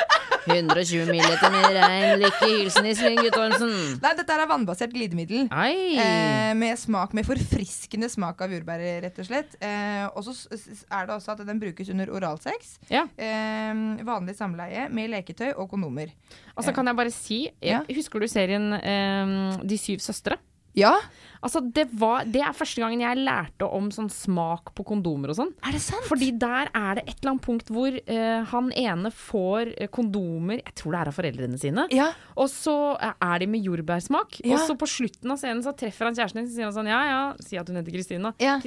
B: 120 ml med rein lykke. Hilsen Iselin Guttormsen.
A: Nei, dette er vannbasert glidemiddel. Eh, med smak, med forfriskende smak av jordbær, rett og slett. Eh, og så er det også at den brukes under oralsex.
B: Ja.
A: Eh, vanlig samleie med leketøy og kondomer.
B: Altså, kan jeg bare si
A: Ja.
B: Husker du serien eh, De syv søstre?
A: Ja,
B: Altså, det, var, det er første gangen jeg lærte om sånn smak på kondomer og sånn.
A: er det sant?
B: Fordi der er det et eller annet punkt hvor uh, han ene får eh, kondomer Jeg tror det er av foreldrene sine.
A: Ja.
B: Og så eh, er de med jordbærsmak.
A: Ja.
B: Og så på slutten av scenen så treffer han kjæresten din, så sier han sånn Ja ja, si at hun heter Kristine.
A: Ja.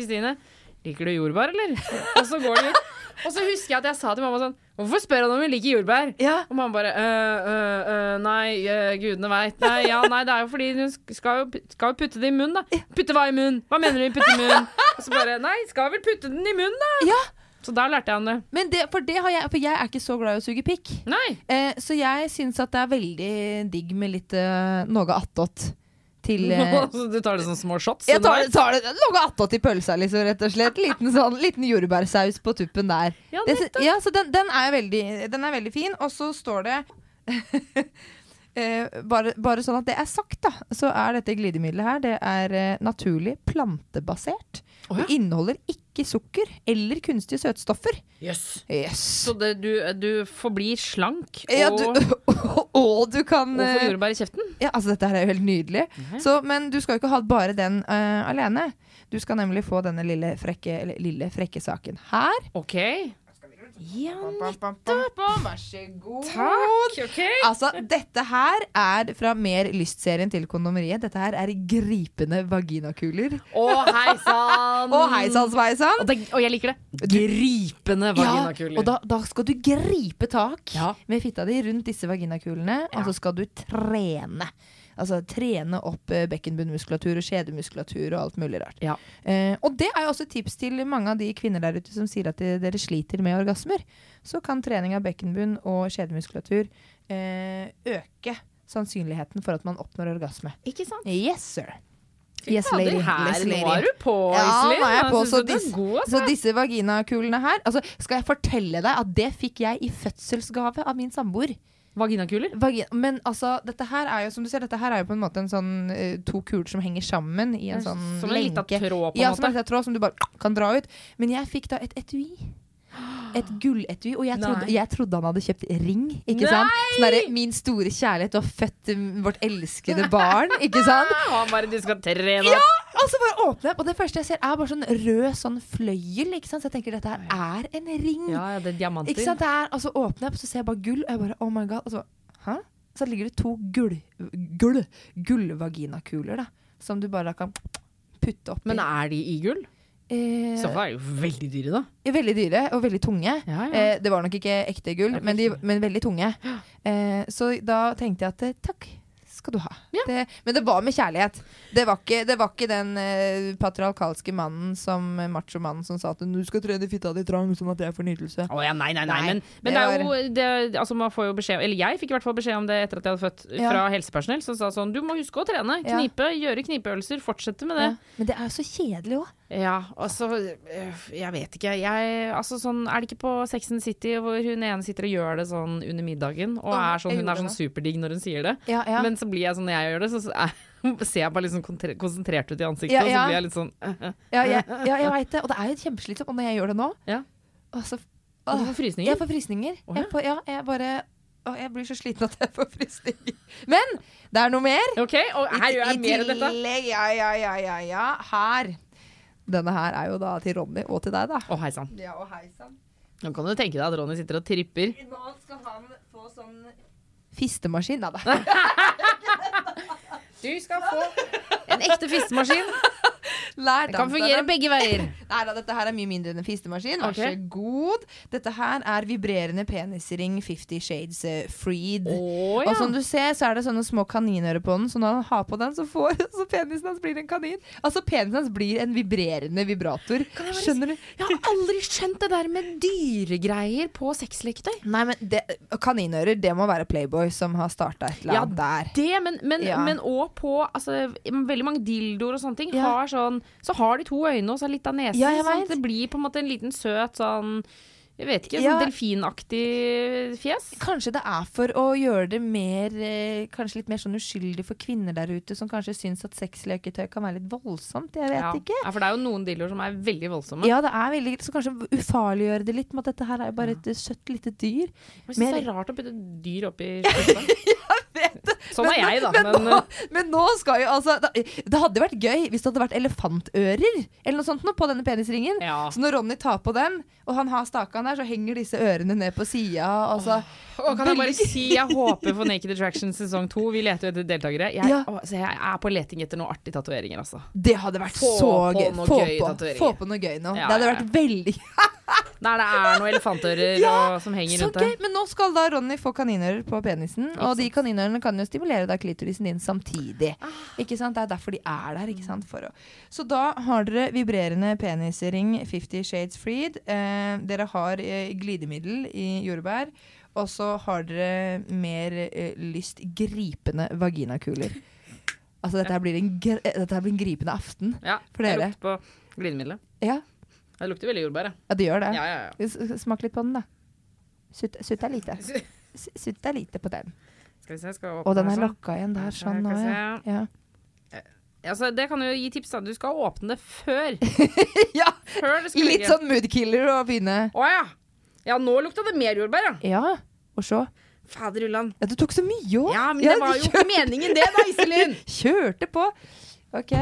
B: Liker du jordbær, eller? (laughs) og så går de ut. Og så husker jeg at jeg sa til mamma sånn Hvorfor spør han om hun liker jordbær?
A: Ja.
B: Og mamma bare øh, øh, øh, Nei, øh, gudene veit. Nei, ja, nei, det er jo fordi hun skal jo, skal jo putte det i munnen, da. Putte hva i munnen? Hva mener du med putte i munnen? Og så bare Nei, skal vel putte den i munnen, da.
A: Ja.
B: Så der lærte jeg han det.
A: Men det, for, det har jeg, for jeg er ikke så glad i å suge pikk.
B: Nei.
A: Eh, så jeg syns at det er veldig digg med litt uh, noe attåt til (laughs) eh,
B: Så du tar det som små shots?
A: Jeg tar,
B: underveis?
A: tar det noe attåt i pølsa, liksom, rett og slett. Liten, sånn, liten jordbærsaus på tuppen der.
B: Ja,
A: Det, ja, så den, den, er veldig, den er veldig fin. Og så står det (laughs) eh, bare, bare sånn at det er sagt, da, så er dette glidemiddelet her Det er eh, naturlig plantebasert.
B: Oh, ja.
A: Og inneholder ikke sukker eller kunstige søtstoffer.
B: Jøss.
A: Yes.
B: Så det, du, du forblir slank og,
A: Ja, du, (laughs) og du kan
B: og får
A: eh,
B: jordbær i kjeften?
A: Ja, altså Dette her er jo helt nydelig.
B: Mhm.
A: Så, men du skal jo ikke ha bare den uh, alene. Du skal nemlig få denne lille frekke, eller, lille frekke saken her.
B: OK. Ja,
A: Vær så god.
B: takk. Okay.
A: Altså, dette her er fra Mer lystserien til Kondomeriet. Dette her er gripende vaginakuler.
B: Å, hei sann! (laughs)
A: Å, hei sann, sveisann!
B: Og, og jeg liker det. Gripende vaginakuler.
A: og da, da skal du gripe tak
B: Ja.
A: med fitta di rundt disse vaginakulene, og så skal du trene. Altså trene opp eh, bekkenbunnmuskulatur og skjedemuskulatur og alt mulig rart.
B: Ja.
A: Eh, og det er jo også tips til mange av de kvinner der ute som sier at de, dere sliter med orgasmer. Så kan trening av bekkenbunn og skjedemuskulatur eh, øke sannsynligheten for at man oppnår orgasme.
B: Ikke sant?
A: Yes, sir. Yes,
B: fader,
A: lady.
B: Her, nå er du på,
A: Ja,
B: Iselin.
A: nå er jeg på, så
B: du du
A: dis-
B: god, altså.
A: Så disse vaginakulene her altså, Skal jeg fortelle deg at det fikk jeg i fødselsgave av min samboer.
B: Vaginakuler?
A: Vagi men altså, dette her er jo som du ser, dette her er jo på en måte en sånn uh, to kuler som henger sammen i en sånn
B: Som en liten
A: lenke.
B: tråd, på
A: Ja,
B: en
A: som en
B: måte.
A: liten tråd som du bare kan dra ut. Men jeg fikk da et etui. Et gulletui, og jeg trodde, jeg trodde han hadde kjøpt ring. Ikke
B: Nei!
A: sant? Sånn derre, min store kjærlighet, du har født eh, vårt elskede barn. Ikke sant? (laughs)
B: Han bare 'du skal trene'.
A: Ja! Og så bare åpner jeg, og det første jeg ser, er bare sånn rød sånn fløyel. Ikke sant? Så jeg tenker dette her er en ring.
B: Ja, ja, det er diamanter.
A: Ikke sant? Det er, og så åpner jeg, og så ser jeg bare gull, og jeg bare oh my god. Og så, Hæ? så ligger det to gull, gull, gullvaginakuler, da. Som du bare kan putte oppi.
B: Men er de i gull?
A: Eh,
B: I er jo veldig dyre, da.
A: Veldig dyre og veldig tunge.
B: Ja, ja.
A: Eh, det var nok ikke ekte gull, men, de, men veldig tunge. Eh, så da tenkte jeg at eh, takk skal du ha.
B: Ja.
A: Det, men det var med kjærlighet. Det var ikke, det var ikke den eh, patriarkalske mannen som machomannen som sa at du skal trene fitta di trang sånn at jeg får nytelse.
B: Oh, ja, nei, nei, nei.
A: Nei,
B: Men,
A: det
B: men det er jo det, altså man får jo beskjed Eller jeg fikk i hvert fall beskjed om det etter at jeg hadde født,
A: Ja.
B: fra helsepersonell, som sa sånn Du må huske å trene.
A: Ja.
B: Knipe. Gjøre knipeøvelser. Fortsette med det.
A: Ja. Men det er jo så kjedelig òg.
B: Ja, altså øh, Jeg vet ikke. Jeg, altså sånn, er det ikke på Sex and City hvor hun ene sitter og gjør det sånn under middagen, og
A: Åh,
B: er sånn, hun er sånn superdigg når hun sier det?
A: Ja, ja.
B: Men så blir jeg sånn når jeg gjør det, så, er, (laughs) ser jeg bare litt sånn konsentrert ut i ansiktet,
A: Ja,
B: og så blir jeg litt sånn (laughs)
A: ja, jeg, ja, jeg veit det. Og det er jo kjempeslitsomt. Og når jeg gjør det nå
B: Ja.
A: altså,
B: Og du får frysninger?
A: Jeg får frysninger.
B: Å, ja.
A: Jeg, får, ja, jeg bare Å, jeg blir så sliten at jeg får frysninger. Men det er noe mer.
B: OK, og her gjør jeg mer enn dette.
A: tillegg, ja, ja, ja, ja, ja. Her. Denne her er jo da til Ronny og til deg, da.
B: Å, hei sann.
A: Ja, og hei sann.
B: Nå kan du tenke deg at Ronny sitter og tripper.
A: Nå skal han få sånn Fistemaskin. Da. (laughs)
B: Du skal få en ekte fistemaskin. (laughs)
A: Lær
B: Det kan fungere begge veier. (laughs)
A: Nei da, dette her er mye mindre enn en fistemaskin. Vær
B: okay.
A: så god. Dette her er vibrerende penisring Fifty Shades eh, Freed.
B: ja.
A: Og som du ser, så er det sånne små kaninører på den, så når han har på den, så, får, (laughs) så penisen hans blir en kanin. Altså penisen hans blir en vibrerende vibrator. Skjønner du?
B: Jeg har aldri skjønt det der med dyregreier på sexleketøy.
A: Nei, men det, kaninører, det må være Playboy som har starta et eller
B: Ja,
A: der.
B: Det, men, men,
A: Ja.
B: men også på altså, Veldig mange dildoer og sånne ting
A: Ja.
B: har sånn Så har de to øyne og så litt av nesen.
A: Ja,
B: sånn det blir på en måte en liten søt sånn Jeg vet ikke,
A: Ja.
B: sånn delfinaktig fjes.
A: Kanskje det er for å gjøre det mer eh, Kanskje litt mer sånn uskyldig for kvinner der ute som kanskje syns at sexleketøy kan være litt voldsomt. Jeg vet
B: Ja.
A: ikke.
B: ja, For det er jo noen dildoer som er veldig voldsomme.
A: Ja, det er veldig Så kanskje ufarliggjøre det litt med at dette her er jo bare et eh, søtt lite dyr.
B: Jeg syns det er rart å putte dyr oppi (laughs) skjorta. Sånn er jeg, da.
A: Men,
B: Men,
A: nå, men nå skal jo altså Det, det hadde vært gøy hvis det hadde vært elefantører eller noe sånt nå på denne penisringen.
B: ja.
A: Så når Ronny tar på den, og han har stakan der, så henger disse ørene ned på sida. Altså,
B: oh, kan jeg bare si jeg håper for Naked Attraction sesong to. Vi leter jo etter deltakere. Jeg,
A: Ja.
B: å, jeg er på leting etter noen artige tatoveringer, altså.
A: det hadde vært
B: Få
A: så gøy. Få
B: gøy
A: på, få på noe gøy nå.
B: Ja,
A: det hadde vært veldig (laughs)
B: Der det er noen elefantører
A: Ja,
B: og, som henger
A: så
B: rundt der.
A: Men nå skal da Ronny få kaninører på penisen, og de kaninørene kan jo stimulere da klitorisen din samtidig.
B: Ah.
A: Ikke sant? Det er derfor de er der. Ikke sant? Å. Så da har dere vibrerende penisring 50 Shades Freed. Eh, dere har eh, glidemiddel i jordbær. Og så har dere mer eh, lyst gripende vaginakuler. Altså dette her blir en, gr dette her blir en gripende aften
B: Ja,
A: for
B: jeg lukter på glidemiddelet.
A: Ja,
B: Det lukter veldig jordbær, ja.
A: ja det gjør det.
B: Ja, ja, ja.
A: Smak litt på den, da. Sutt, sutt deg lite. Sutt deg lite på den.
B: Skal vi se, skal jeg
A: Og
B: åpne
A: den er
B: sånn.
A: lokka igjen der, sånn nå,
B: vi
A: ja. ja.
B: Altså, det kan jo gi tips, da. Du skal åpne det før. (laughs)
A: ja.
B: Før det
A: Litt sånn moodkiller å begynne.
B: Å ja. Ja, nå lukta det mer jordbær, ja.
A: Ja, og så.
B: Fader ulland.
A: Ja, du tok så mye òg.
B: Ja, men det var jo ikke meningen det, da, Iselin. (laughs)
A: Kjørte på. OK.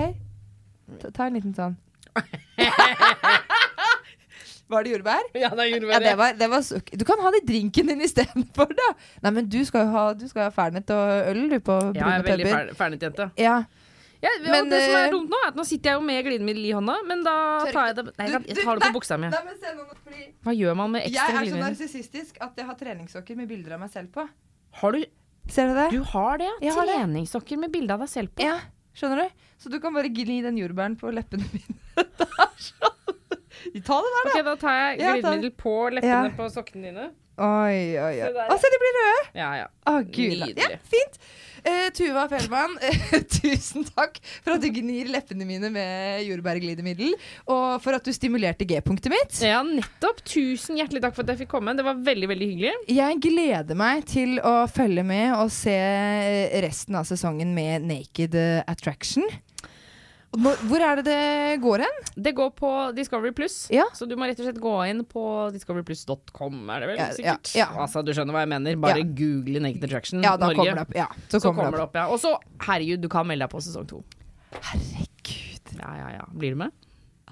A: Ta, ta en liten sånn. (laughs) Var det jordbær?
B: Ja, det er
A: Ja,
B: jordbær.
A: det var, det var Du kan ha det i drinken din (laughs) istedenfor, da. Nei, men du skal jo ha, du skal ha Fernet og øl, du, på
B: Ja, jeg er veldig
A: pupper.
B: fer ferdighetsjente.
A: Ja.
B: Ja,
A: Men,
B: det som er
A: eh,
B: dumt nå, er at nå sitter jeg jo med glidemiddel i hånda, men da tar jeg det Nei, jeg, jeg tar det på buksa mi. Hva gjør man med
A: Jeg er så
B: glidemiddel?
A: narsissistisk at jeg har treningssokker med bilder av meg selv på.
B: Har du,
A: Ser du det?
B: du har det, ja?
A: Har.
B: Treningssokker med bilde av deg selv på.
A: Ja, skjønner du? Så du kan bare gli den jordbæren på leppene mine. (laughs) Det er sånn. Ta det der, da.
B: Ok, da tar jeg glidemiddel på leppene på sokkene dine.
A: Oi, oi, oi.
B: Se.
A: Å, se, de blir røde!
B: Ja, ja.
A: Å, gud.
B: Nydelig.
A: Ja, fint. Uh, Tuva Fellmann, uh, (laughs) tusen takk for at du gnir leppene mine med jordbærglidemiddel. Og for at du stimulerte G-punktet mitt.
B: Ja, nettopp. Tusen hjertelig takk for at jeg fikk komme. Det var veldig, veldig hyggelig.
A: Jeg gleder meg til å følge med og se resten av sesongen med Naked Attraction. Og Hvor er det det går hen?
B: Det går på Discovery Pluss,
A: Ja.
B: så du må rett og slett gå inn på discoveryplus.com, er det vel
A: Ja,
B: sikkert?
A: ja, ja.
B: Altså, du skjønner hva jeg mener. Bare google Naked Attraction
A: Ja, da
B: Norge.
A: kommer det opp. Ja, så,
B: Så
A: kommer det opp.
B: ja. Og så, herregud, du kan melde deg på sesong to.
A: Herregud.
B: Ja, ja, ja. Blir du med?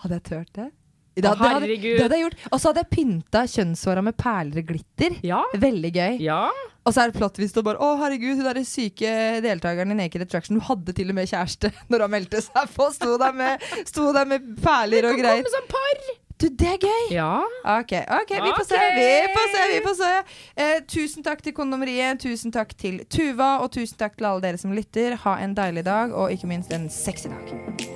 A: Hadde jeg turt det? Da, det, hadde, det hadde jeg gjort. Og så hadde jeg pynta kjønnshåra med perler og glitter.
B: Ja.
A: Veldig gøy.
B: Ja.
A: Og så er det plott hvis du bare Å, herregud, hun derre syke deltakeren i Naked Attraction Hun hadde til og med kjæreste (laughs) når hun meldte seg på. Sto der med, sto der med perler og greier.
B: Kom som par!
A: Du, det er gøy!
B: Ja.
A: Ok, ok, vi får se. Vi får se, vi får se. Eh, tusen takk til Kondomeriet, tusen takk til Tuva, og tusen takk til alle dere som lytter. Ha en deilig dag, og ikke minst en sexy dag.